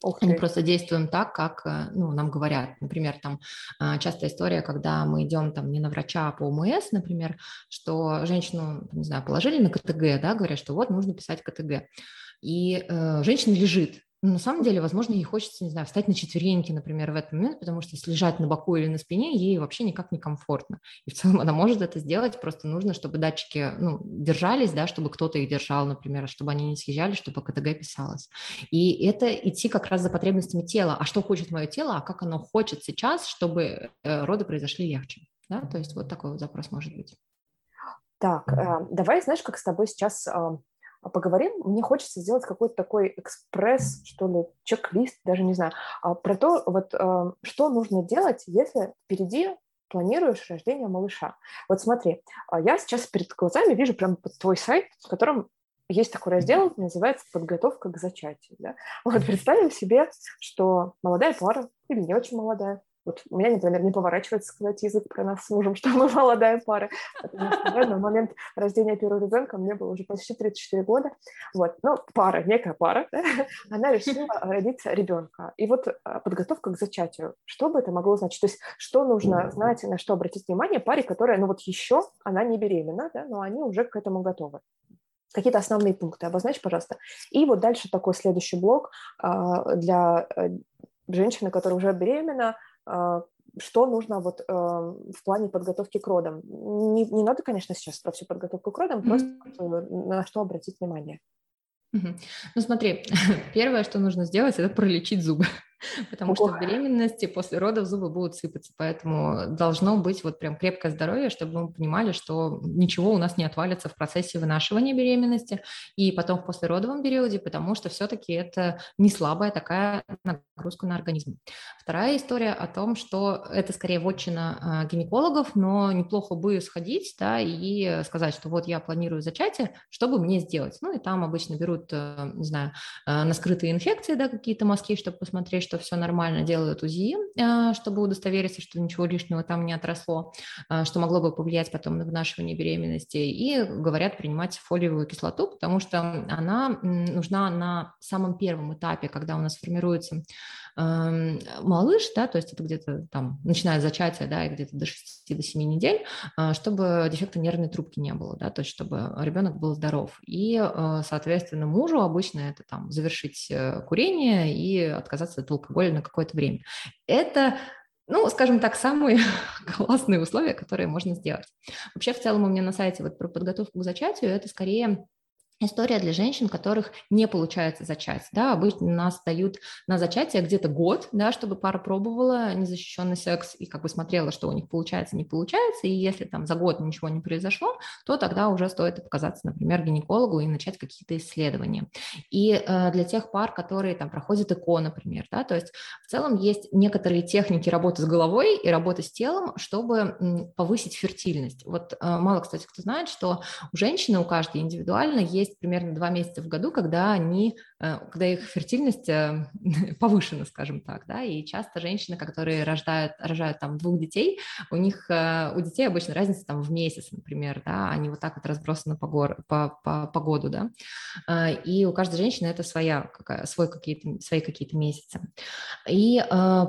Ух Мы просто действуем так, как э, ну, нам говорят. Например, там а, частая история, когда мы идем там не на врача, а по ОМС, например, что женщину, не знаю, положили на КТГ, да, говорят, что вот нужно писать КТГ. И э, женщина лежит, но на самом деле, возможно, ей хочется, не знаю, встать на четвереньки, например, в этот момент, потому что если лежать на боку или на спине, ей вообще никак не комфортно. И в целом она может это сделать, просто нужно, чтобы датчики ну, держались, да, чтобы кто-то их держал, например, чтобы они не съезжали, чтобы КТГ писалось. И это идти как раз за потребностями тела. А что хочет мое тело, а как оно хочет сейчас, чтобы э, роды произошли легче. Да? То есть вот такой вот запрос может быть. Так, э, давай, знаешь, как с тобой сейчас э, поговорим. Мне хочется сделать какой-то такой экспресс, что ли, чек-лист, даже не знаю, а, про то, вот, а, что нужно делать, если впереди планируешь рождение малыша. Вот смотри, я сейчас перед глазами вижу прям твой сайт, в котором есть такой раздел, называется «Подготовка к зачатию». Да? Вот представим себе, что молодая пара или не очень молодая вот у меня, например, не поворачивается сказать язык про нас с мужем, что мы молодая пара, потому что на момент рождения первого ребенка мне было уже почти 34 года. Вот, ну, пара, некая пара, да, она решила родить ребенка. И вот а, подготовка к зачатию, что бы это могло значить? То есть что нужно знать, на что обратить внимание паре, которая, ну вот еще, она не беременна, да, но они уже к этому готовы какие-то основные пункты обозначь, пожалуйста. И вот дальше такой следующий блок а, для э, женщины, которая уже беременна, что нужно вот э, в плане подготовки к родам. Не, не надо, конечно, сейчас про всю подготовку к родам, mm-hmm. просто на что обратить внимание. Mm-hmm. Ну смотри, первое, что нужно сделать, это пролечить зубы. Потому что в беременности после родов зубы будут сыпаться, поэтому должно быть вот прям крепкое здоровье, чтобы мы понимали, что ничего у нас не отвалится в процессе вынашивания беременности и потом в послеродовом периоде, потому что все-таки это не слабая такая нагрузка на организм. Вторая история о том, что это скорее вотчина а, гинекологов, но неплохо бы сходить, да, и сказать, что вот я планирую зачатие, что бы мне сделать? Ну и там обычно берут, э, не знаю, э, на скрытые инфекции, да, какие-то мазки, чтобы посмотреть, что все нормально, делают УЗИ, э, чтобы удостовериться, что ничего лишнего там не отросло, э, что могло бы повлиять потом на вынашивание беременности, и говорят принимать фолиевую кислоту, потому что она нужна на самом первом этапе, когда у нас формируется малыш, да, то есть это где-то там, начиная с зачатия, да, и где-то до 6 до 7 недель, э, чтобы дефекта нервной трубки не было, да, то есть чтобы ребенок был здоров. И, соответственно, мужу обычно это там завершить курение и отказаться от алкоголя на какое-то время. Это ну, скажем так, самые классные условия, которые можно сделать. Вообще, в целом, у меня на сайте вот про подготовку к зачатию это скорее История для женщин, которых не получается зачать. Да, обычно нас дают на зачатие где-то год, да, чтобы пара пробовала незащищенный секс и как бы смотрела, что у них получается, не получается. И если там за год ничего не произошло, то тогда уже стоит показаться, например, гинекологу и начать какие-то исследования. И э, для тех пар, которые там проходят ЭКО, например, да, то есть в целом есть некоторые техники работы с головой и работы с телом, чтобы повысить фертильность. Вот э, мало, кстати, кто знает, что у женщины, у каждой индивидуально есть есть примерно два месяца в году, когда они, когда их фертильность э, повышена, скажем так, да, и часто женщины, которые рождают, рожают там двух детей, у них, э, у детей обычно разница там в месяц, например, да, они вот так вот разбросаны по, гор, по, по, по году, да, и у каждой женщины это своя, какая, свой какие-то, свои какие-то месяцы. И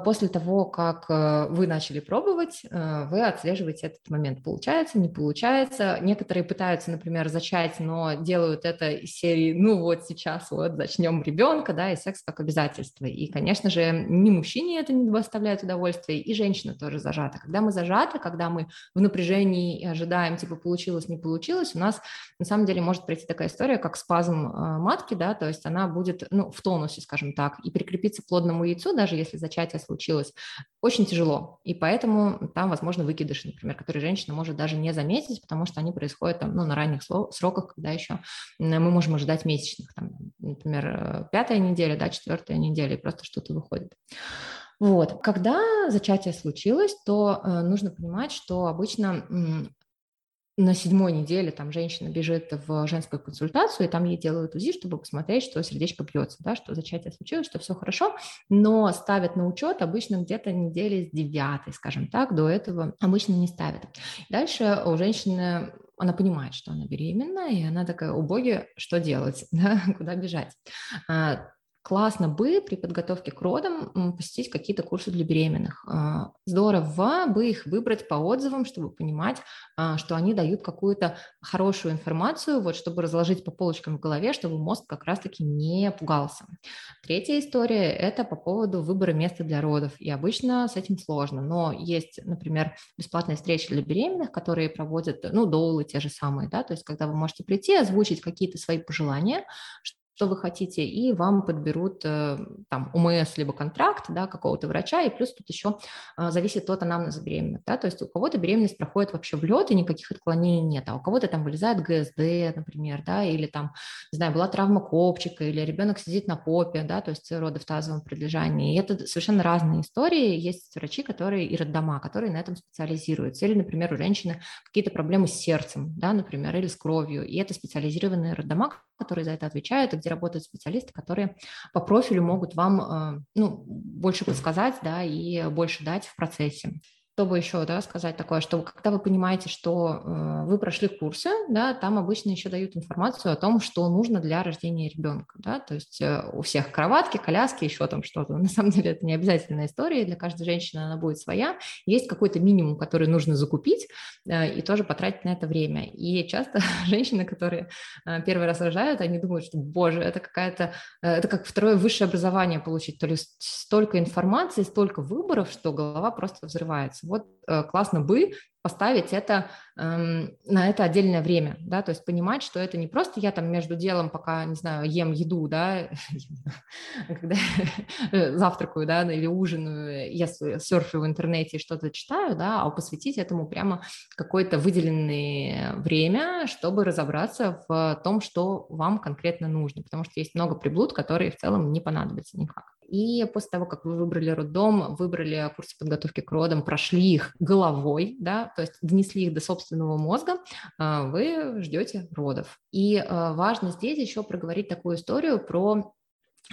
после того, как вы начали пробовать, вы отслеживаете этот момент, получается, не получается, некоторые пытаются, например, зачать, но делают это из серии, ну вот сейчас вот зачнем ребенка, да, и секс как обязательство. И, конечно же, ни мужчине это не доставляет удовольствия, и женщина тоже зажата. Когда мы зажаты, когда мы в напряжении ожидаем, типа, получилось, не получилось, у нас на самом деле может пройти такая история, как спазм э, матки, да, то есть она будет, ну, в тонусе, скажем так, и прикрепиться к плодному яйцу, даже если зачатие случилось, очень тяжело. И поэтому там, возможно, выкидыши, например, которые женщина может даже не заметить, потому что они происходят там, ну, на ранних сроках, когда еще мы можем ожидать месячных, там, например, э, пятая неделя, да, четвертая неделя, и просто что-то выходит. Вот. Когда зачатие случилось, то э, нужно понимать, что обычно на седьмой неделе там женщина бежит в женскую консультацию, и там ей делают УЗИ, чтобы посмотреть, что сердечко бьется, да, что зачатие случилось, что все хорошо, но ставят на учет обычно где-то недели с девятой, скажем так, до этого обычно не ставят. Дальше у женщины она понимает, что она беременна, и она такая, о боги, что делать, да, куда бежать. А, классно бы при подготовке к родам посетить какие-то курсы для беременных. А, здорово бы их выбрать по отзывам, чтобы понимать, а, что они дают какую-то хорошую информацию, вот, чтобы разложить по полочкам в голове, чтобы мозг как раз-таки не пугался. Третья история – это по поводу выбора места для родов. И обычно с этим сложно, но есть, например, бесплатные встречи для беременных, которые проводят, ну, доулы те же самые, да, то есть когда вы можете прийти, озвучить какие-то свои пожелания, что вы хотите, и вам подберут э, там УМС либо контракт, да, какого-то врача, и плюс тут еще э, зависит от анамнеза беременных, да, то есть у кого-то беременность проходит вообще в лед, и никаких отклонений нет, а у кого-то там вылезает ГСД, например, да, или там, не знаю, была травма копчика, или ребенок сидит на попе, да, то есть роды в тазовом прилежании, и это совершенно разные истории, есть врачи, которые и роддома, которые на этом специализируются, или, например, у женщины какие-то проблемы с сердцем, да, например, или с кровью, и это специализированные роддома, которые за это отвечают, и где работают специалисты, которые по профилю могут вам э, ну, больше подсказать да, и больше дать в процессе чтобы еще да, сказать такое, что когда вы понимаете, что э, вы прошли курсы, да, там обычно еще дают информацию о том, что нужно для рождения ребенка. Да, то есть э, у всех кроватки, коляски, еще там что-то. На самом деле это не обязательная история, для каждой женщины она будет своя. Есть какой-то минимум, который нужно закупить э, и тоже потратить на это время. И часто женщины, которые э, первый раз рожают, они думают, что, боже, это какая-то, э, это как второе высшее образование получить, то есть столько информации, столько выборов, что голова просто взрывается вот э, классно бы поставить это эм, на это отдельное время, да, то есть понимать, что это не просто я там между делом, пока, не знаю, ем еду, да, когда завтракаю, да, или ужинаю, я серфю в интернете и что-то читаю, да, а посвятить этому прямо какое-то выделенное время, чтобы разобраться в том, что вам конкретно нужно, потому что есть много приблуд, которые в целом не понадобятся никак. И после того, как вы выбрали роддом, выбрали курсы подготовки к родам, прошли их головой, да, то есть донесли их до собственного мозга, а, вы ждете родов. И а, важно здесь еще проговорить такую историю про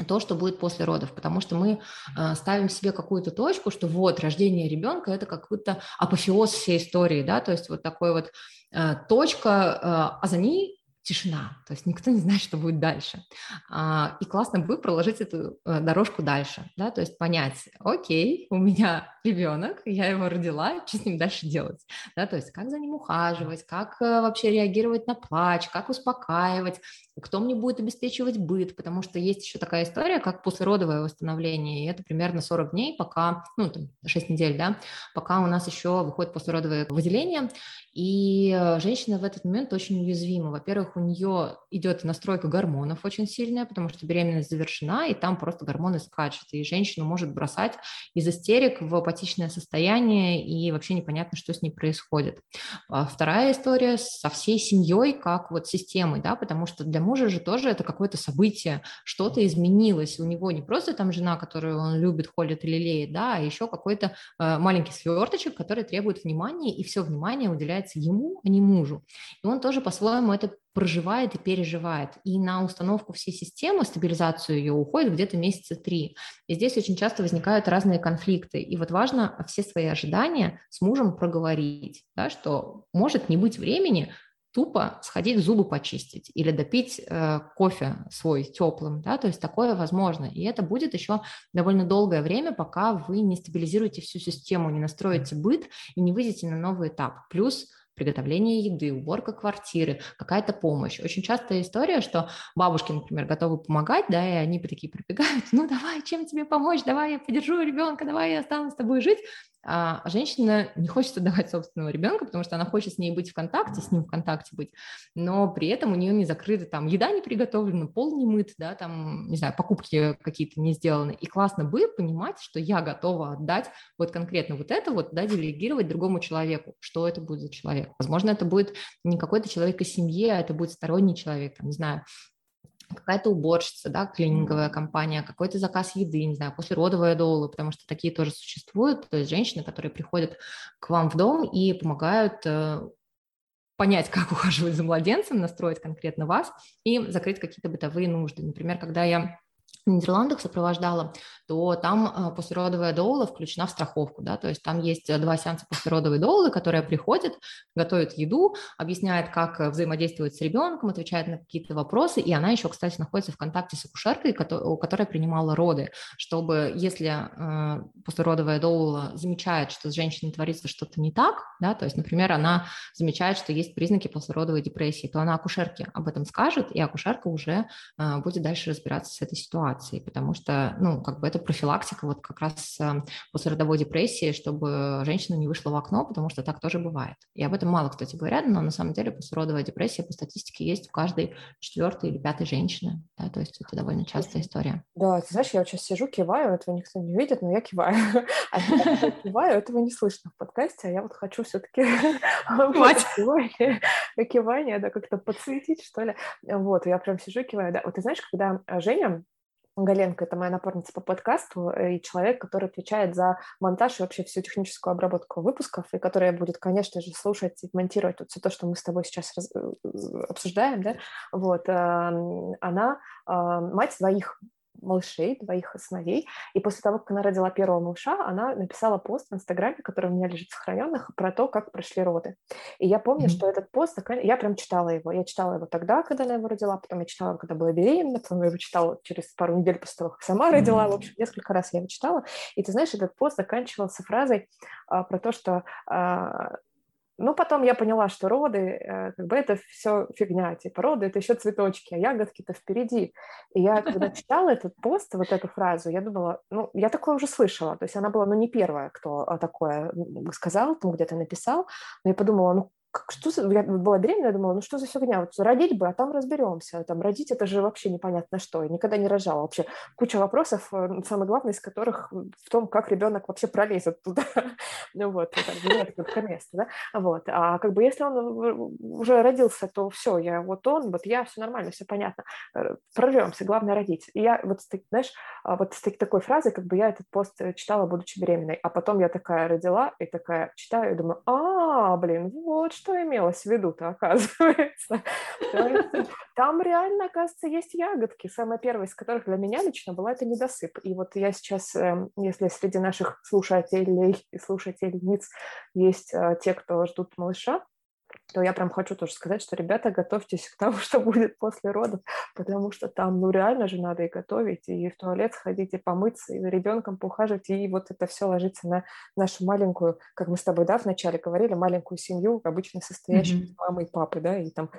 то, что будет после родов, потому что мы э, ставим себе какую-то точку, что вот рождение ребенка это какой-то апофеоз всей истории, да, то есть вот такой вот э, точка, э, а за ней тишина, то есть никто не знает, что будет дальше. А, и классно бы проложить эту э, дорожку дальше, да, то есть понять, окей, у меня ребенок, я его родила, что с ним дальше делать, да, то есть как за ним ухаживать, как э, вообще реагировать на плач, как успокаивать, кто мне будет обеспечивать быт, потому что есть еще такая история, как послеродовое восстановление, и это примерно 40 дней, пока, ну, там, 6 недель, да, пока у нас еще выходит послеродовое выделение, и э, женщина в этот момент очень уязвима. Во-первых, у нее идет настройка гормонов очень сильная, потому что беременность завершена, и там просто гормоны скачут, и женщину может бросать из истерик в апатичное состояние, и вообще непонятно, что с ней происходит. А вторая история со всей семьей, как вот системой, да, потому что для мужа же тоже это какое-то событие, что-то изменилось, у него не просто там жена, которую он любит, холит или лелеет, да, а еще какой-то э, маленький сверточек, который требует внимания, и все внимание уделяется ему, а не мужу. И он тоже по-своему это проживает и переживает. И на установку всей системы, стабилизацию ее уходит где-то месяца три. И здесь очень часто возникают разные конфликты. И вот важно все свои ожидания с мужем проговорить, да, что может не быть времени тупо сходить зубы почистить или допить э, кофе свой теплым, да, то есть такое возможно. И это будет еще довольно долгое время, пока вы не стабилизируете всю систему, не настроите быт и не выйдете на новый этап. Плюс приготовление еды, уборка квартиры, какая-то помощь. Очень частая история, что бабушки, например, готовы помогать, да, и они такие прибегают, ну давай, чем тебе помочь, давай я подержу ребенка, давай я останусь с тобой жить, а женщина не хочет отдавать собственного ребенка, потому что она хочет с ней быть в контакте, с ним в контакте быть, но при этом у нее не закрыта там еда не приготовлена, пол не мыт, да, там, не знаю, покупки какие-то не сделаны. И классно бы понимать, что я готова отдать вот конкретно вот это вот, да, делегировать другому человеку. Что это будет за человек? Возможно, это будет не какой-то человек из семьи, а это будет сторонний человек, там, не знаю, какая-то уборщица, да, клининговая компания, какой-то заказ еды, не знаю, послеродовая доула, потому что такие тоже существуют, то есть женщины, которые приходят к вам в дом и помогают э, понять, как ухаживать за младенцем, настроить конкретно вас и закрыть какие-то бытовые нужды. Например, когда я в Нидерландах сопровождала, то там а, послеродовая доула включена в страховку, да, то есть там есть э, два сеанса послеродовой доулы, которая приходит, готовит еду, объясняет, как э, взаимодействовать с ребенком, отвечает на какие-то вопросы, и она еще, кстати, находится в контакте с акушеркой, которая принимала роды, чтобы, если э, послеродовая доула замечает, что с женщиной творится что-то не так, да, то есть, например, она замечает, что есть признаки послеродовой депрессии, то она акушерке об этом скажет, и акушерка уже э, будет дальше разбираться с этой ситуацией, потому что, ну, как бы это профилактика вот как раз э, после родовой депрессии, чтобы женщина не вышла в окно, потому что так тоже бывает. И об этом мало, кстати, говорят, но на самом деле послеродовая депрессия по статистике есть у каждой четвертой или пятой женщины, да, то есть это довольно частая история. Да, ты знаешь, я вот сейчас сижу, киваю, этого никто не видит, но я киваю. А я киваю, этого не слышно в подкасте, а я вот хочу все-таки кивание, да, как-то подсветить, что ли. Вот, я прям сижу, киваю, да. Вот ты знаешь, когда Женя Галенко, это моя напарница по подкасту э, и человек, который отвечает за монтаж и вообще всю техническую обработку выпусков, и которая будет, конечно же, слушать и монтировать вот все то, что мы с тобой сейчас раз... Э, обсуждаем, да, вот, она мать двоих малышей, двоих сыновей. И после того, как она родила первого малыша, она написала пост в Инстаграме, который у меня лежит сохраненных, про то, как прошли роды. И я помню, mm-hmm. что этот пост, я прям читала его. Я читала его тогда, когда она его родила, потом я читала, когда была беременна, потом я его читала через пару недель после того, как сама родила. Mm-hmm. В общем, несколько раз я его читала. И ты знаешь, этот пост заканчивался фразой а, про то, что а, ну, потом я поняла, что роды, э, как бы это все фигня, типа роды — это еще цветочки, а ягодки-то впереди. И я, когда читала этот пост, вот эту фразу, я думала, ну, я такое уже слышала, то есть она была, ну, не первая, кто такое сказал, там где-то написал, но я подумала, ну, что за... Я была беременна, я думала, ну что за фигня, вот родить бы, а там разберемся. Там родить это же вообще непонятно что. Я никогда не рожала. Вообще куча вопросов, э, самое главное из которых в том, как ребенок вообще пролезет туда. ну вот, это место, да? Вот. А как бы если он уже родился, то все, я вот он, вот я, все нормально, все понятно. Э, прорвемся, главное родить. И я вот, знаешь, а вот с такой фразой, как бы я этот пост э, читала, будучи беременной, а потом я такая родила и такая читаю и думаю, а, блин, вот что что имелось в виду-то, оказывается. Там реально, оказывается, есть ягодки. Самая первая из которых для меня лично была это недосып. И вот я сейчас, эм, если среди наших слушателей и слушательниц есть э, те, кто ждут малыша, то я прям хочу тоже сказать, что, ребята, готовьтесь к тому, что будет после родов, потому что там, ну, реально же надо и готовить, и в туалет сходить, и помыться, и за ребенком поухаживать, и вот это все ложится на нашу маленькую, как мы с тобой, да, вначале говорили, маленькую семью, обычно состоящую mm-hmm. из мамы и папы, да, и там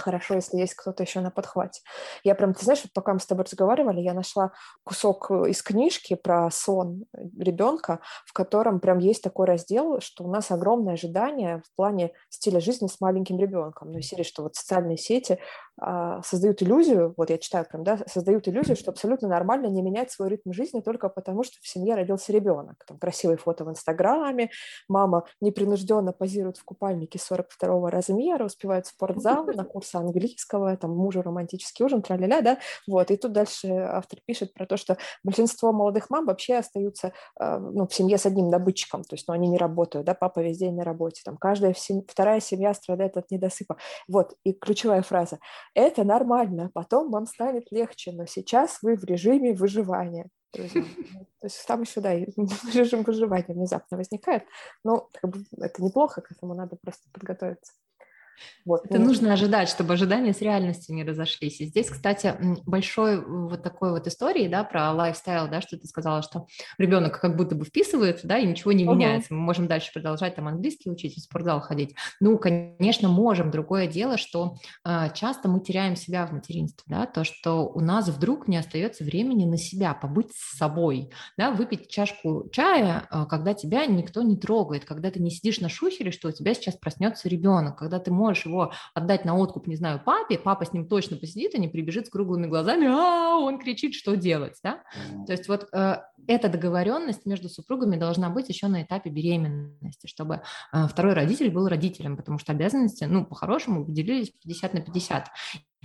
хорошо, если есть кто-то еще на подхвате. Я прям, ты знаешь, вот пока мы с тобой разговаривали, я нашла кусок э, из книжки про сон ребенка, в котором прям есть такой раздел, что у нас огромное ожидание в плане стиля жизни с маленьким ребенком. Ну, серии, что вот социальные сети создают иллюзию, вот я читаю прям, да, создают иллюзию, что абсолютно нормально не менять свой ритм жизни только потому, что в семье родился ребенок. Там красивые фото в Инстаграме, мама непринужденно позирует в купальнике 42 размера, успевает в спортзал на курсы английского, там мужу романтический ужин, тра-ля-ля, да, вот. И тут дальше автор пишет про то, что большинство молодых мам вообще остаются а, ну, в семье с одним добытчиком, то есть ну, они не работают, да, папа весь день на работе, там каждая сем... вторая семья страдает от недосыпа. Вот, и ключевая фраза – это нормально, потом вам станет легче, но сейчас вы в режиме выживания. То есть там еще, да, режим выживания внезапно возникает, но как бы, это неплохо, к этому надо просто подготовиться. Вот. Это ну, нужно ожидать, чтобы ожидания с реальностью не разошлись. И здесь, кстати, большой вот такой вот истории, да, про лайфстайл, да, что ты сказала, что ребенок как будто бы вписывается, да, и ничего не меняется. Uh-huh. Мы можем дальше продолжать там английский учить, в спортзал ходить. Ну, конечно, можем. Другое дело, что э, часто мы теряем себя в материнстве, да, то, что у нас вдруг не остается времени на себя, побыть с собой, да, выпить чашку чая, э, когда тебя никто не трогает, когда ты не сидишь на шухере, что у тебя сейчас проснется ребенок, когда ты можешь можешь его отдать на откуп, не знаю, папе, папа с ним точно посидит, а не прибежит с круглыми глазами, а он кричит, что делать, да? То есть вот э, эта договоренность между супругами должна быть еще на этапе беременности, чтобы э, второй родитель был родителем, потому что обязанности, ну, по-хорошему, поделились 50 на 50.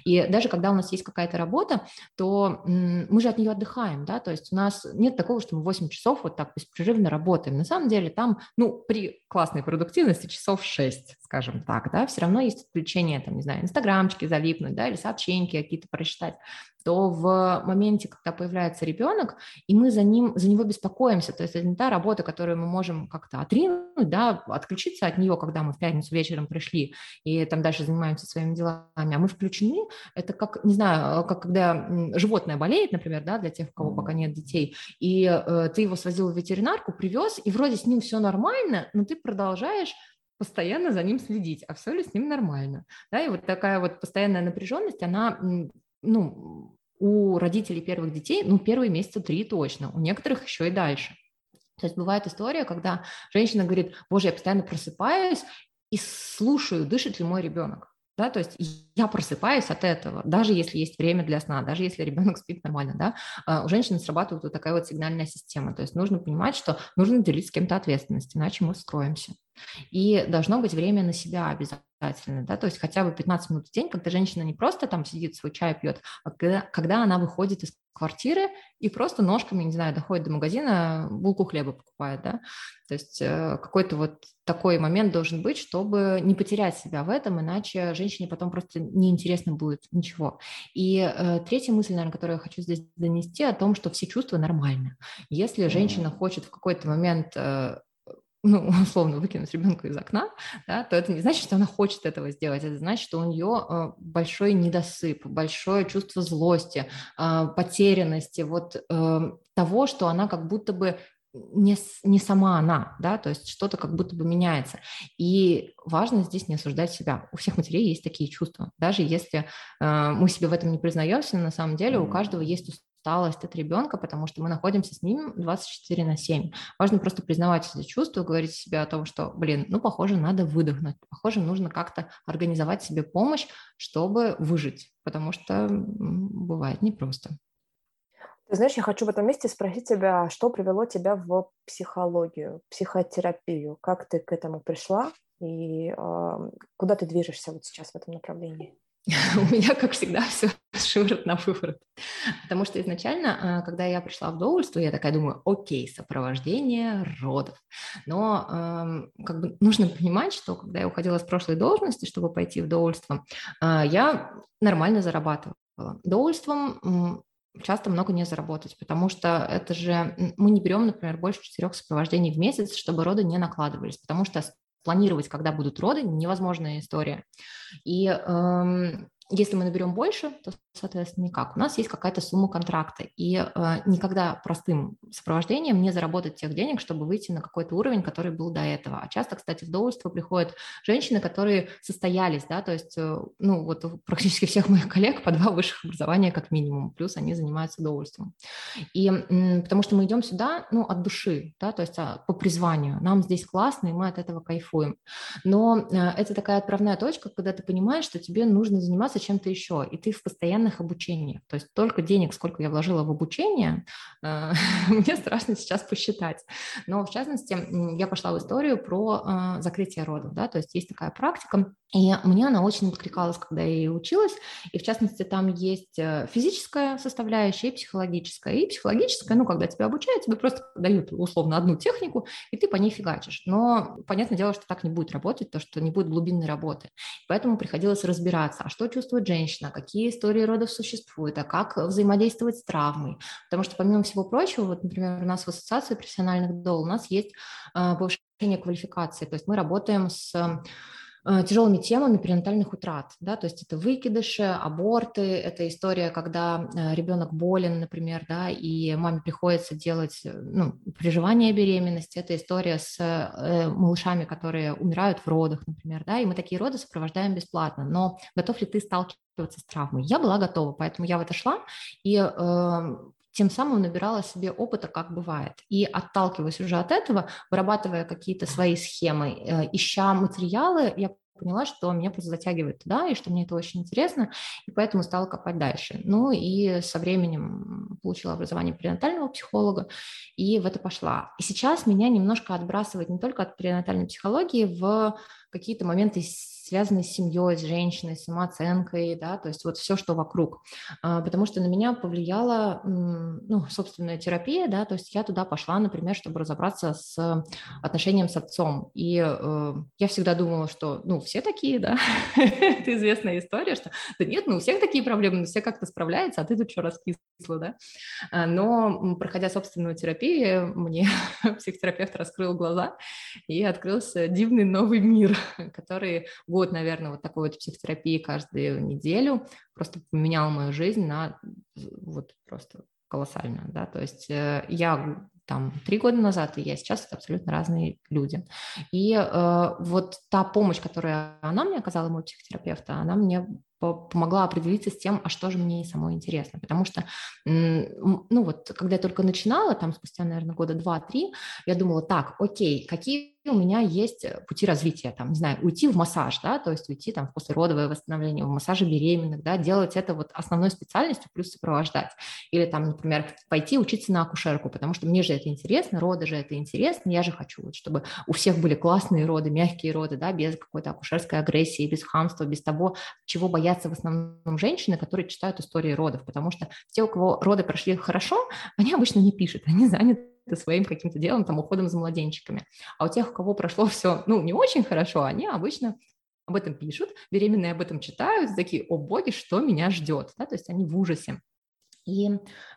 И даже когда у нас есть какая-то работа, то мы же от нее отдыхаем, да, то есть у нас нет такого, что мы 8 часов вот так беспрерывно работаем. На самом деле там, ну, при классной продуктивности часов 6, скажем так, да, все равно есть отключение, там, не знаю, инстаграмчики залипнуть, да, или сообщения какие-то прочитать то в моменте, когда появляется ребенок, и мы за ним, за него беспокоимся, то есть это не та работа, которую мы можем как-то отринуть, да, отключиться от нее, когда мы в пятницу вечером пришли и там дальше занимаемся своими делами, а мы включены, это как, не знаю, как когда животное болеет, например, да, для тех, у кого пока нет детей, и э, ты его свозил в ветеринарку, привез, и вроде с ним все нормально, но ты продолжаешь постоянно за ним следить, а все ли с ним нормально. Да, и вот такая вот постоянная напряженность, она ну, у родителей первых детей, ну, первые месяца три точно, у некоторых еще и дальше. То есть бывает история, когда женщина говорит, боже, я постоянно просыпаюсь и слушаю, дышит ли мой ребенок. Да, то есть я просыпаюсь от этого, даже если есть время для сна, даже если ребенок спит нормально, да, а у женщины срабатывает вот такая вот сигнальная система. То есть нужно понимать, что нужно делить с кем-то ответственность, иначе мы вскроемся. И должно быть время на себя обязательно, да, то есть хотя бы 15 минут в день, когда женщина не просто там сидит, свой чай пьет, а когда, когда она выходит из квартиры и просто ножками, не знаю, доходит до магазина, булку хлеба покупает, да, то есть э, какой-то вот такой момент должен быть, чтобы не потерять себя в этом, иначе женщине потом просто неинтересно будет ничего. И э, третья мысль, наверное, которую я хочу здесь донести, о том, что все чувства нормальны. Если женщина хочет в какой-то момент э, ну, условно, выкинуть ребенка из окна, да, то это не значит, что она хочет этого сделать, это значит, что у нее э, большой недосып, большое чувство злости, э, потерянности, вот э, того, что она как будто бы не, не сама она, да, то есть что-то как будто бы меняется. И важно здесь не осуждать себя. У всех матерей есть такие чувства. Даже если э, мы себе в этом не признаемся, на самом деле у каждого есть усталость от ребенка, потому что мы находимся с ним 24 на 7. Важно просто признавать эти чувства, говорить себе о том, что, блин, ну, похоже, надо выдохнуть, похоже, нужно как-то организовать себе помощь, чтобы выжить, потому что бывает непросто. Ты знаешь, я хочу в этом месте спросить тебя, что привело тебя в психологию, психотерапию? Как ты к этому пришла и э, куда ты движешься вот сейчас в этом направлении? У меня, как всегда, все шиворот на выворот. Потому что изначально, а, когда я пришла в доульство, я такая думаю, окей, сопровождение родов. Но как бы нужно понимать, что когда я уходила с прошлой должности, чтобы пойти в доульство, а, я нормально зарабатывала. Доульством часто много не заработать, потому что это же мы не берем, например, больше четырех сопровождений в месяц, чтобы роды не накладывались, потому что планировать, когда будут роды, невозможная история. И эм, если мы наберем больше, то, соответственно, никак. У нас есть какая-то сумма контракта, и э, никогда простым сопровождением не заработать тех денег, чтобы выйти на какой-то уровень, который был до этого. А часто, кстати, в доульство приходят женщины, которые состоялись, да, то есть, э, ну, вот практически всех моих коллег по два высших образования как минимум, плюс они занимаются доульством. И э, потому что мы идем сюда, ну, от души, да, то есть а, по призванию. Нам здесь классно, и мы от этого кайфуем. Но э, это такая отправная точка, когда ты понимаешь, что тебе нужно заниматься чем-то еще, и ты в постоянных обучениях. То есть только денег, сколько я вложила в обучение, э, мне страшно сейчас посчитать. Но в частности, я пошла в историю про э, закрытие родов, да, то есть есть такая практика, и мне она очень откликалась, когда я ее училась, и в частности там есть э, физическая составляющая и психологическая. И психологическая, ну, когда тебя обучают, тебе просто дают условно одну технику, и ты по ней фигачишь. Но понятное дело, что так не будет работать, то, что не будет глубинной работы. Поэтому приходилось разбираться, а что чувствует женщина, какие истории родов существуют, а как взаимодействовать с травмой. Потому что, помимо всего прочего, вот, например, у нас в Ассоциации профессиональных дол у нас есть э, повышение квалификации, то есть мы работаем с тяжелыми темами перинатальных утрат, да, то есть это выкидыши, аборты, это история, когда э, ребенок болен, например, да, и маме приходится делать, э, ну, приживание беременности, это история с малышами, которые умирают в родах, например, да, и мы такие роды сопровождаем бесплатно, но готов ли ты сталкиваться с травмой? Я была готова, поэтому я в это шла, и э, тем самым набирала себе опыта, как бывает. И отталкиваясь уже от этого, вырабатывая какие-то свои схемы, э, ища материалы, я поняла, что меня просто затягивает туда, и что мне это очень интересно, и поэтому стала копать дальше. Ну и со временем получила образование перинатального психолога, и в это пошла. И сейчас меня немножко отбрасывает не только от перинатальной психологии в какие-то моменты связанные с семьей, с женщиной, с самооценкой, да, то есть вот все, что вокруг. А, потому что на меня повлияла, ну, собственная терапия, да, то есть я туда пошла, например, чтобы разобраться с отношением с отцом. И э, я всегда думала, что, ну, все такие, да, это известная история, что да нет, ну, у всех такие проблемы, все как-то справляются, а ты тут что раскисла, да. А, но, проходя собственную терапию, мне психотерапевт раскрыл глаза, и открылся дивный новый мир, который год, наверное, вот такой вот психотерапии каждую неделю просто поменял мою жизнь на вот просто колоссально, да, то есть э, я там три года назад и я сейчас это абсолютно разные люди. И э, вот та помощь, которую она мне оказала, мой психотерапевт, она мне помогла определиться с тем, а что же мне самой интересно. Потому что, ну вот, когда я только начинала, там спустя, наверное, года два-три, я думала, так, окей, какие у меня есть э, пути развития, там, не знаю, уйти в массаж, да, то есть уйти там в послеродовое восстановление, в массаже беременных, да, делать это вот основной специальностью плюс сопровождать. Или там, например, пойти учиться на акушерку, потому что мне же это интересно, роды же это интересно, я же хочу, вот, чтобы у всех были классные роды, мягкие роды, да, без какой-то акушерской агрессии, без хамства, без того, чего боятся в основном женщины, которые читают истории родов, потому что те, у кого роды прошли хорошо, они обычно не пишут, они заняты своим каким-то делом, там, уходом за младенчиками. А у тех, у кого прошло все, ну, не очень хорошо, они обычно об этом пишут, беременные об этом читают, такие, о боги, что меня ждет, да, то есть они в ужасе. И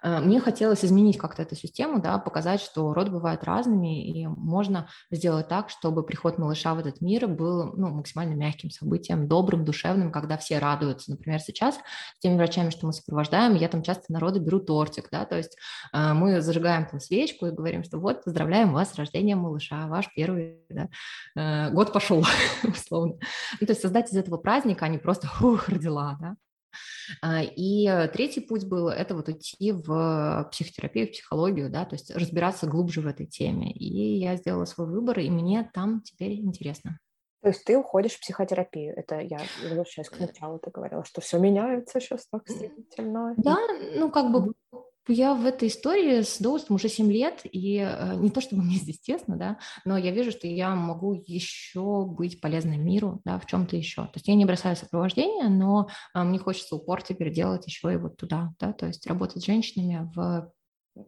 э, мне хотелось изменить как-то эту систему, да, показать, что роды бывают разными, и можно сделать так, чтобы приход малыша в этот мир был ну, максимально мягким событием, добрым, душевным, когда все радуются. Например, сейчас с теми врачами, что мы сопровождаем, я там часто народы беру тортик, да, то есть э, мы зажигаем там свечку и говорим, что вот, поздравляем вас с рождением малыша, ваш первый да, э, год пошел, условно. Ну, то есть создать из этого праздника, а не просто «ух, родила», да, и э, третий путь был это вот идти в психотерапию, в психологию, да, то есть разбираться глубже в этой теме. И я сделала свой выбор, и мне там теперь интересно. То есть ты уходишь в психотерапию. Это я возвращаюсь к началу, ты говорила, что все меняется сейчас так стремительно. Да, ну как бы я в этой истории с Доустом уже 7 лет, и э, не то чтобы мне здесь тесно, да, но я вижу, что я могу еще быть полезной миру, да, в чем-то еще. То есть я не бросаю сопровождение, но э, мне хочется упор теперь делать еще и вот туда, да, то есть работать с женщинами в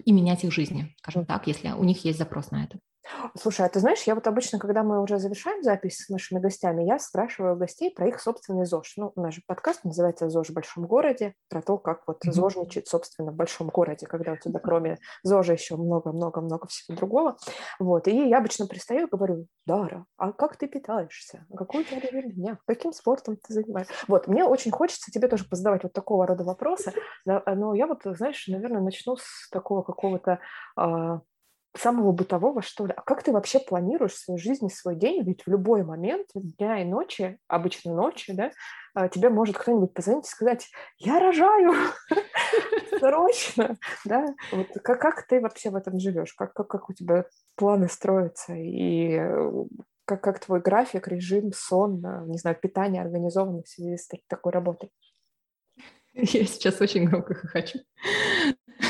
и менять их жизни, скажем так, если у них есть запрос на это. Слушай, а ты знаешь, я вот обычно, когда мы уже завершаем запись с нашими гостями, я спрашиваю гостей про их собственный ЗОЖ. Ну, наш же подкаст называется «ЗОЖ в большом городе», про то, как вот mm-hmm. ЗОЖничать, собственно, в большом городе, когда у тебя кроме ЗОЖа еще много-много-много всего другого. Вот, и я обычно пристаю и говорю, Дара, а как ты питаешься? Какой у тебя режим дня? Каким спортом ты занимаешься? Вот, мне очень хочется тебе тоже позадавать вот такого рода вопросы, но я вот, знаешь, наверное, начну с такого какого-то а, самого бытового, что ли. А как ты вообще планируешь свою жизнь и свой день? Ведь в любой момент дня и ночи, обычно ночи, да, а, тебе может кто-нибудь позвонить и сказать, я рожаю, срочно, да? Вот как, как ты вообще в этом живешь? Как, как, как у тебя планы строятся? И э, как, как твой график, режим, сон, не знаю, питание организовано в связи с такой работой? Я сейчас очень громко хочу.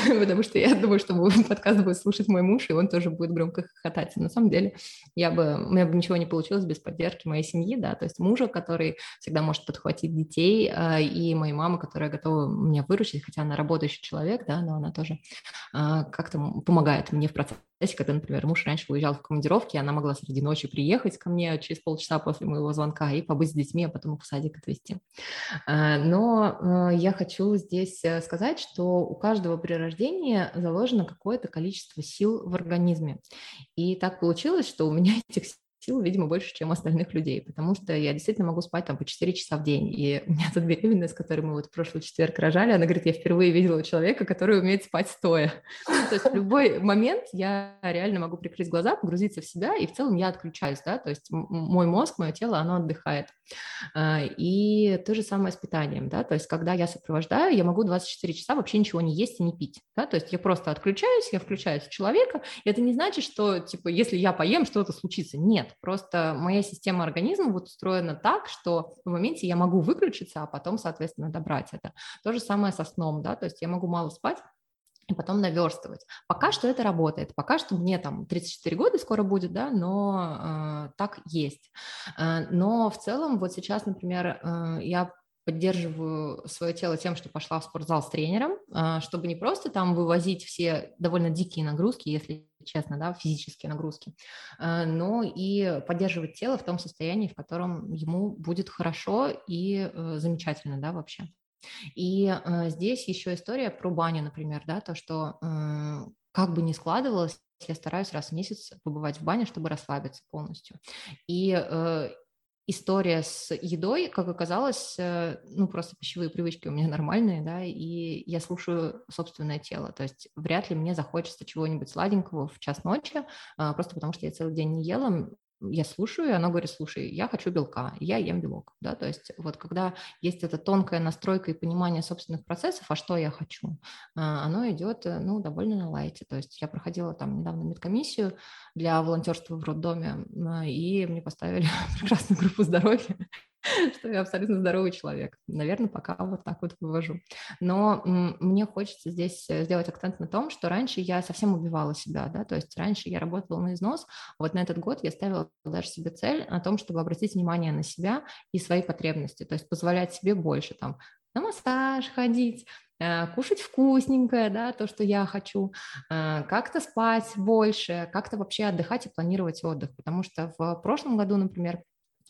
потому что я думаю, что подкаст будет слушать мой муж, и он тоже будет громко хохотать. На самом деле, я бы, у меня бы ничего не получилось без поддержки моей семьи, да, то есть мужа, который всегда может подхватить детей, а, и моей мамы, которая готова меня выручить, хотя она работающий человек, да, но она тоже а, как-то помогает мне в процессе знаете, когда, например, муж раньше уезжал в командировки, она могла среди ночи приехать ко мне через полчаса после моего звонка и побыть с детьми, а потом их в садик отвезти. А, но я хочу здесь э, сказать, что у каждого при рождении заложено какое-то количество сил в организме. И так получилось, что у меня этих сил, видимо, больше, чем остальных людей, потому что я действительно могу спать там по 4 часа в день. И у меня тут беременная, с которой мы вот в прошлый четверг рожали, она говорит, я впервые видела человека, который умеет спать стоя. То есть в любой момент я реально могу прикрыть глаза, погрузиться в себя, и в целом я отключаюсь, да, то есть мой мозг, мое тело, оно отдыхает. А, и то же самое с питанием, да, то есть когда я сопровождаю, я могу 24 часа вообще ничего не есть и не пить, да, то есть я просто отключаюсь, я включаюсь в человека, и это не значит, что, типа, если я поем, что-то случится. Нет, просто моя система организма вот устроена так, что в моменте я могу выключиться, а потом, соответственно, добрать это. То же самое со сном, да, то есть я могу мало спать, и потом наверстывать. Пока что это работает, пока что мне там 34 года скоро будет, да, но э, так есть. Э, но в целом вот сейчас, например, э, я поддерживаю свое тело тем, что пошла в спортзал с тренером, э, чтобы не просто там вывозить все довольно дикие нагрузки, если честно, да, физические нагрузки, э, но и поддерживать тело в том состоянии, в котором ему будет хорошо и э, замечательно, да, вообще. И э, здесь еще история про баню, например, да, то, что как бы ни складывалось, я стараюсь раз в месяц побывать в бане, чтобы расслабиться полностью. И история с едой, как оказалось, э, ну, просто пищевые привычки у меня нормальные, да, и я слушаю собственное тело, то есть вряд ли мне захочется чего-нибудь сладенького в час ночи, а, просто потому что я целый день не ела, я слушаю, и оно говорит, слушай, я хочу белка, я ем белок, да, то есть вот когда есть эта тонкая настройка и понимание собственных процессов, а что я хочу, а, оно идет, э, ну, довольно на лайте, то есть я проходила там недавно медкомиссию для волонтерства в роддоме, и мне поставили прекрасную группу здоровья, что я абсолютно здоровый человек. Наверное, пока вот так вот вывожу. Но мне хочется здесь э, сделать акцент на том, что раньше я совсем убивала себя, да, то есть раньше я работала на износ, вот на этот год я ставила даже себе цель о том, чтобы обратить внимание на себя и свои потребности, то есть позволять себе больше там на массаж ходить, э, кушать вкусненькое, да, то, что я хочу, э, как-то спать больше, как-то вообще отдыхать и планировать отдых, потому что в прошлом году, например,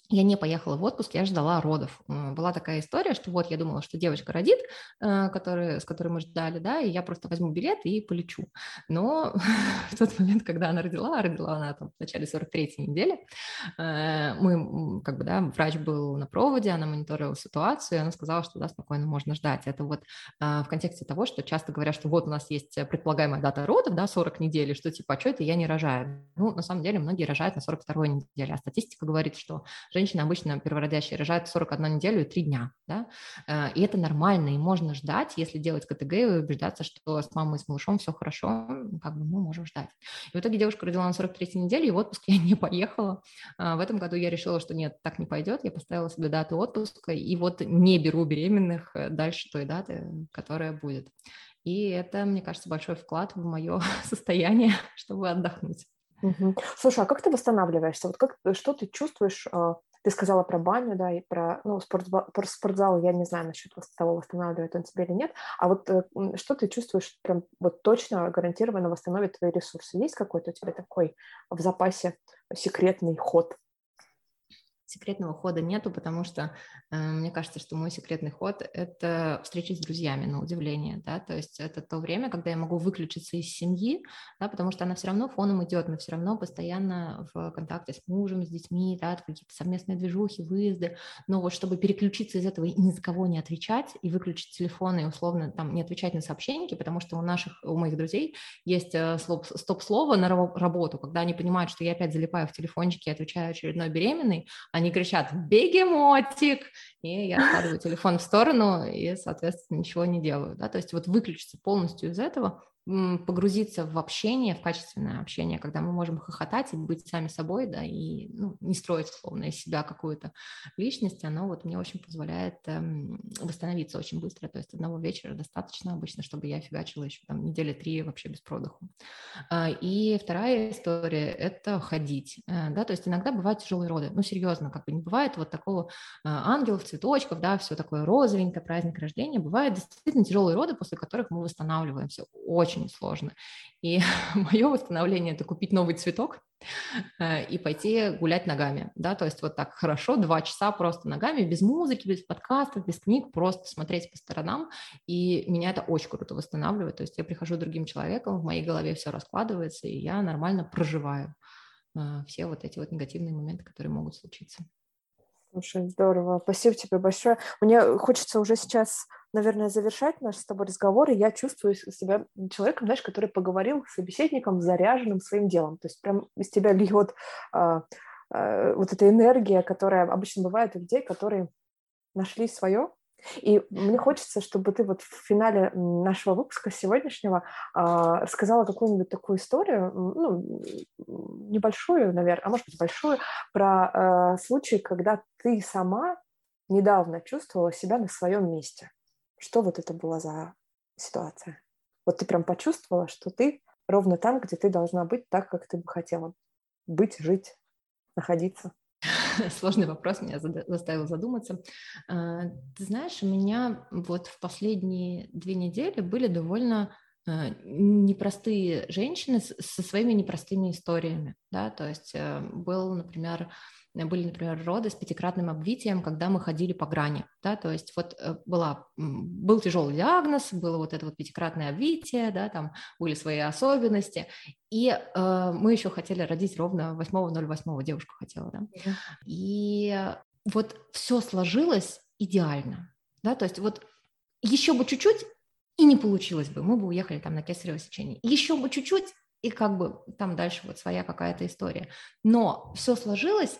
я не поехала в отпуск, я ждала родов. Была такая история, что вот я думала, что девочка родит, э, который, с которой мы ждали, да, и я просто возьму билет и полечу. Но в тот момент, когда она родила, родила она там в начале 43-й недели, э, мы, как бы, да, врач был на проводе, она мониторила ситуацию, и она сказала, что да, спокойно можно ждать. Это вот э, в контексте того, что часто говорят, что вот у нас есть предполагаемая дата родов, да, 40 недель, что типа, а что это я не рожаю? Ну, на самом деле, многие рожают на 42-й неделе, а статистика говорит, что женщины обычно первородящие рожают 41 неделю и 3 дня, да, э, и это нормально, и можно ждать, если делать КТГ и убеждаться, что с мамой и с малышом все хорошо, как бы мы можем ждать. И в итоге девушка родила на 43 неделе, и в отпуск я не поехала. А, в этом году я решила, что нет, так не пойдет, я поставила себе дату отпуска, и вот не беру беременных э, дальше той даты, которая будет. И это, мне кажется, большой вклад в мое состояние, чтобы отдохнуть. Угу. Слушай, а как ты восстанавливаешься? Вот как, что ты чувствуешь а, ты сказала про баню, да, и про, ну, спортзал, про спортзал я не знаю насчет того, восстанавливает он тебе или нет, а вот э, что ты чувствуешь прям вот точно, гарантированно восстановит твои ресурсы? Есть какой-то у тебя такой в запасе секретный ход? Секретного хода нету, потому что э, мне кажется, что мой секретный ход – это встречи с друзьями, на удивление, да, то есть это то время, когда я могу выключиться из семьи, да, потому что она все равно фоном идет, мы все равно постоянно в контакте с мужем, с детьми, да, какие-то совместные движухи, выезды, но вот чтобы переключиться из этого и ни за кого не отвечать, и выключить телефон и условно там не отвечать на сообщения, потому что у наших, у моих друзей есть э, стоп-слово на работу, когда они понимают, что я опять залипаю в телефончике и отвечаю очередной беременной, они кричат «бегемотик», и я откладываю телефон в сторону и, соответственно, ничего не делаю. Да? То есть вот выключиться полностью из этого – погрузиться в общение, в качественное общение, когда мы можем хохотать и быть сами собой, да, и ну, не строить, словно из себя какую-то личность, оно вот мне очень позволяет эм, восстановиться очень быстро, то есть одного вечера достаточно обычно, чтобы я фигачила еще там недели три вообще без продыху. А, и вторая история – это ходить, э, да, то есть иногда бывают тяжелые роды, ну, серьезно, как бы не бывает вот такого а, ангелов, цветочков, да, все такое розовенькое, праздник рождения, бывают действительно тяжелые роды, после которых мы восстанавливаемся очень очень сложно. И мое восстановление – это купить новый цветок э, и пойти гулять ногами, да, то есть вот так хорошо, два часа просто ногами, без музыки, без подкастов, без книг, просто смотреть по сторонам, и меня это очень круто восстанавливает, то есть я прихожу другим человеком, в моей голове все раскладывается, и я нормально проживаю э, все вот эти вот негативные моменты, которые могут случиться. Слушай, здорово. Спасибо тебе большое. Мне хочется уже сейчас, наверное, завершать наш с тобой разговор, и я чувствую себя человеком, знаешь, который поговорил с собеседником, заряженным своим делом. То есть прям из тебя льет а, а, вот эта энергия, которая обычно бывает у людей, которые нашли свое, и мне хочется, чтобы ты вот в финале нашего выпуска сегодняшнего рассказала какую-нибудь такую историю, ну, небольшую, наверное, а может быть большую, про э, случай, когда ты сама недавно чувствовала себя на своем месте. Что вот это была за ситуация? Вот ты прям почувствовала, что ты ровно там, где ты должна быть, так, как ты бы хотела быть, жить, находиться. Сложный вопрос меня заставил задуматься. А, ты знаешь, у меня вот в последние две недели были довольно непростые женщины со своими непростыми историями, да, то есть э, был, например, были, например, роды с пятикратным обвитием, когда мы ходили по грани, да, то есть вот э, была, был тяжелый диагноз, было вот это вот пятикратное обвитие, да, там были свои особенности, и э, мы еще хотели родить ровно 8.08, девушка хотела, да, и вот все сложилось идеально, да, то есть вот еще бы чуть-чуть, и не получилось бы, мы бы уехали там на кесарево сечение, еще бы чуть-чуть, и как бы там дальше вот своя какая-то история. Но все сложилось,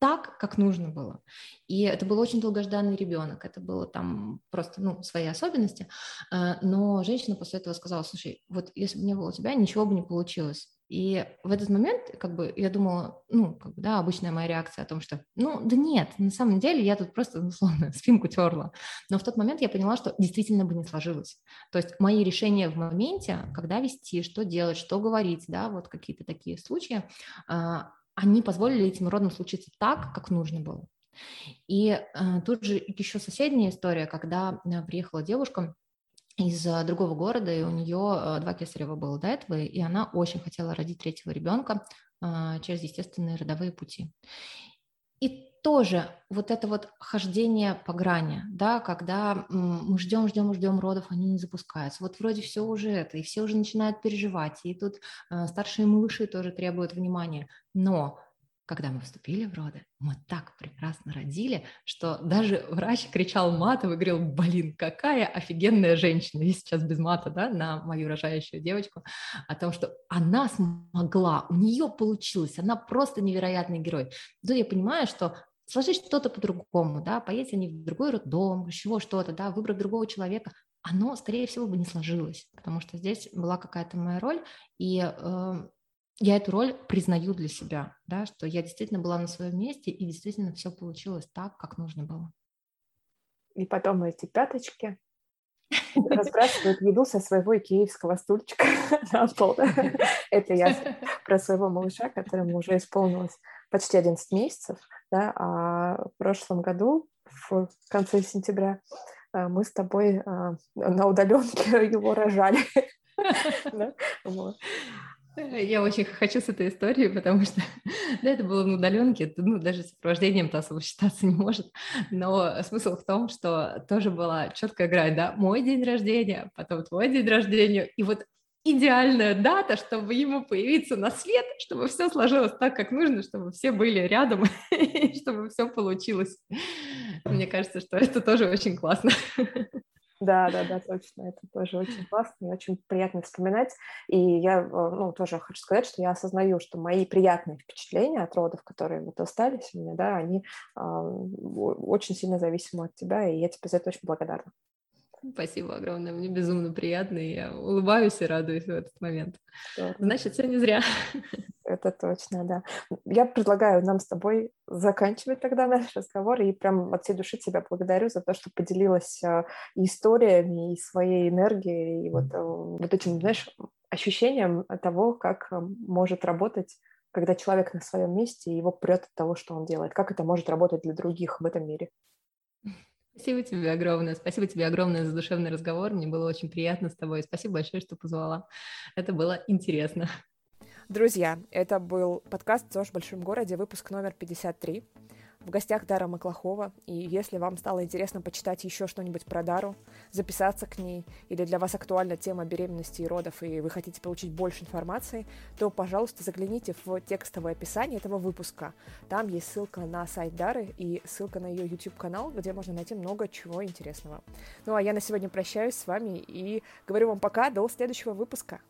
так, как нужно было. И это был очень долгожданный ребенок, это было там просто, ну, свои особенности. Э, но женщина после этого сказала, слушай, вот если бы не было тебя, ничего бы не получилось. И в этот момент, как бы, я думала, ну, как бы, да, обычная моя реакция о том, что, ну, да нет, на самом деле я тут просто, условно, спинку терла. Но в тот момент я поняла, что действительно бы не сложилось. То есть мои решения в моменте, когда вести, что делать, что говорить, да, вот какие-то такие случаи, а, они позволили этим родам случиться так, как нужно было. И э, тут же еще соседняя история, когда э, приехала девушка из э, другого города, и у нее э, два кесарева было до этого, и она очень хотела родить третьего ребенка э, через естественные родовые пути. и тоже вот это вот хождение по грани, да, когда мы ждем, ждем, ждем родов, они не запускаются. Вот вроде все уже это, и все уже начинают переживать, и тут э, старшие малыши тоже требуют внимания. Но когда мы вступили в роды, мы так прекрасно родили, что даже врач кричал матом и говорил, блин, какая офигенная женщина, и сейчас без мата, да, на мою рожающую девочку, о том, что она смогла, у нее получилось, она просто невероятный герой. Тут я понимаю, что сложить что-то по-другому, да, поедете они в другой роддом, чего что-то, да, выбрать другого человека, оно, скорее всего, бы не сложилось, потому что здесь была какая-то моя роль, и э, я эту роль признаю для себя, да, что я действительно была на своем месте и действительно все получилось так, как нужно было. И потом эти пяточки разбрасывают еду со своего икеевского стульчика на пол. Это я про своего малыша, которому уже исполнилось почти 11 месяцев, да, а в прошлом году, в конце сентября, э, мы с тобой э, на удаленке его рожали. Я очень хочу с этой историей, потому что да, это было на удаленке, это, ну, даже сопровождением-то особо считаться не может. Но смысл в том, что тоже была четкая грань, да, мой день рождения, потом твой день рождения, и вот идеальная дата, чтобы ему появиться на свет, чтобы все сложилось так, как нужно, чтобы все были рядом, чтобы все получилось. Мне кажется, что это тоже очень классно. Да, да, да, точно. Это тоже очень классно и очень приятно вспоминать. И я, э, ну, тоже хочу сказать, что я осознаю, что мои приятные впечатления от родов, которые вот остались у меня, да, они э, очень сильно зависимы от тебя, и я тебе за это очень благодарна. Спасибо огромное, мне безумно приятно, и я улыбаюсь и радуюсь в этот момент. Значит, все не зря. Это точно, да. Я предлагаю нам с тобой заканчивать тогда наш разговор, и прям от всей души тебя благодарю за то, что поделилась и историями, и своей энергией, и вот, э, вот этим, знаешь, ощущением того, как э, может работать когда человек на своем месте, и его прет от того, что он делает. Как это может работать для других в этом мире? Спасибо тебе огромное. Спасибо тебе огромное за душевный разговор. Мне было очень приятно с тобой. Спасибо большое, что позвала. Это было интересно. Друзья, это был подкаст «ЗОЖ в большом городе», выпуск номер 53. В гостях Дара Маклахова, и если вам стало интересно почитать еще что-нибудь про Дару, записаться к ней, или для вас актуальна тема беременности и родов, и вы хотите получить больше информации, то, пожалуйста, загляните в текстовое описание этого выпуска. Там есть ссылка на сайт Дары и ссылка на ее YouTube-канал, где можно найти много чего интересного. Ну а я на сегодня прощаюсь с вами и говорю вам пока, до следующего выпуска.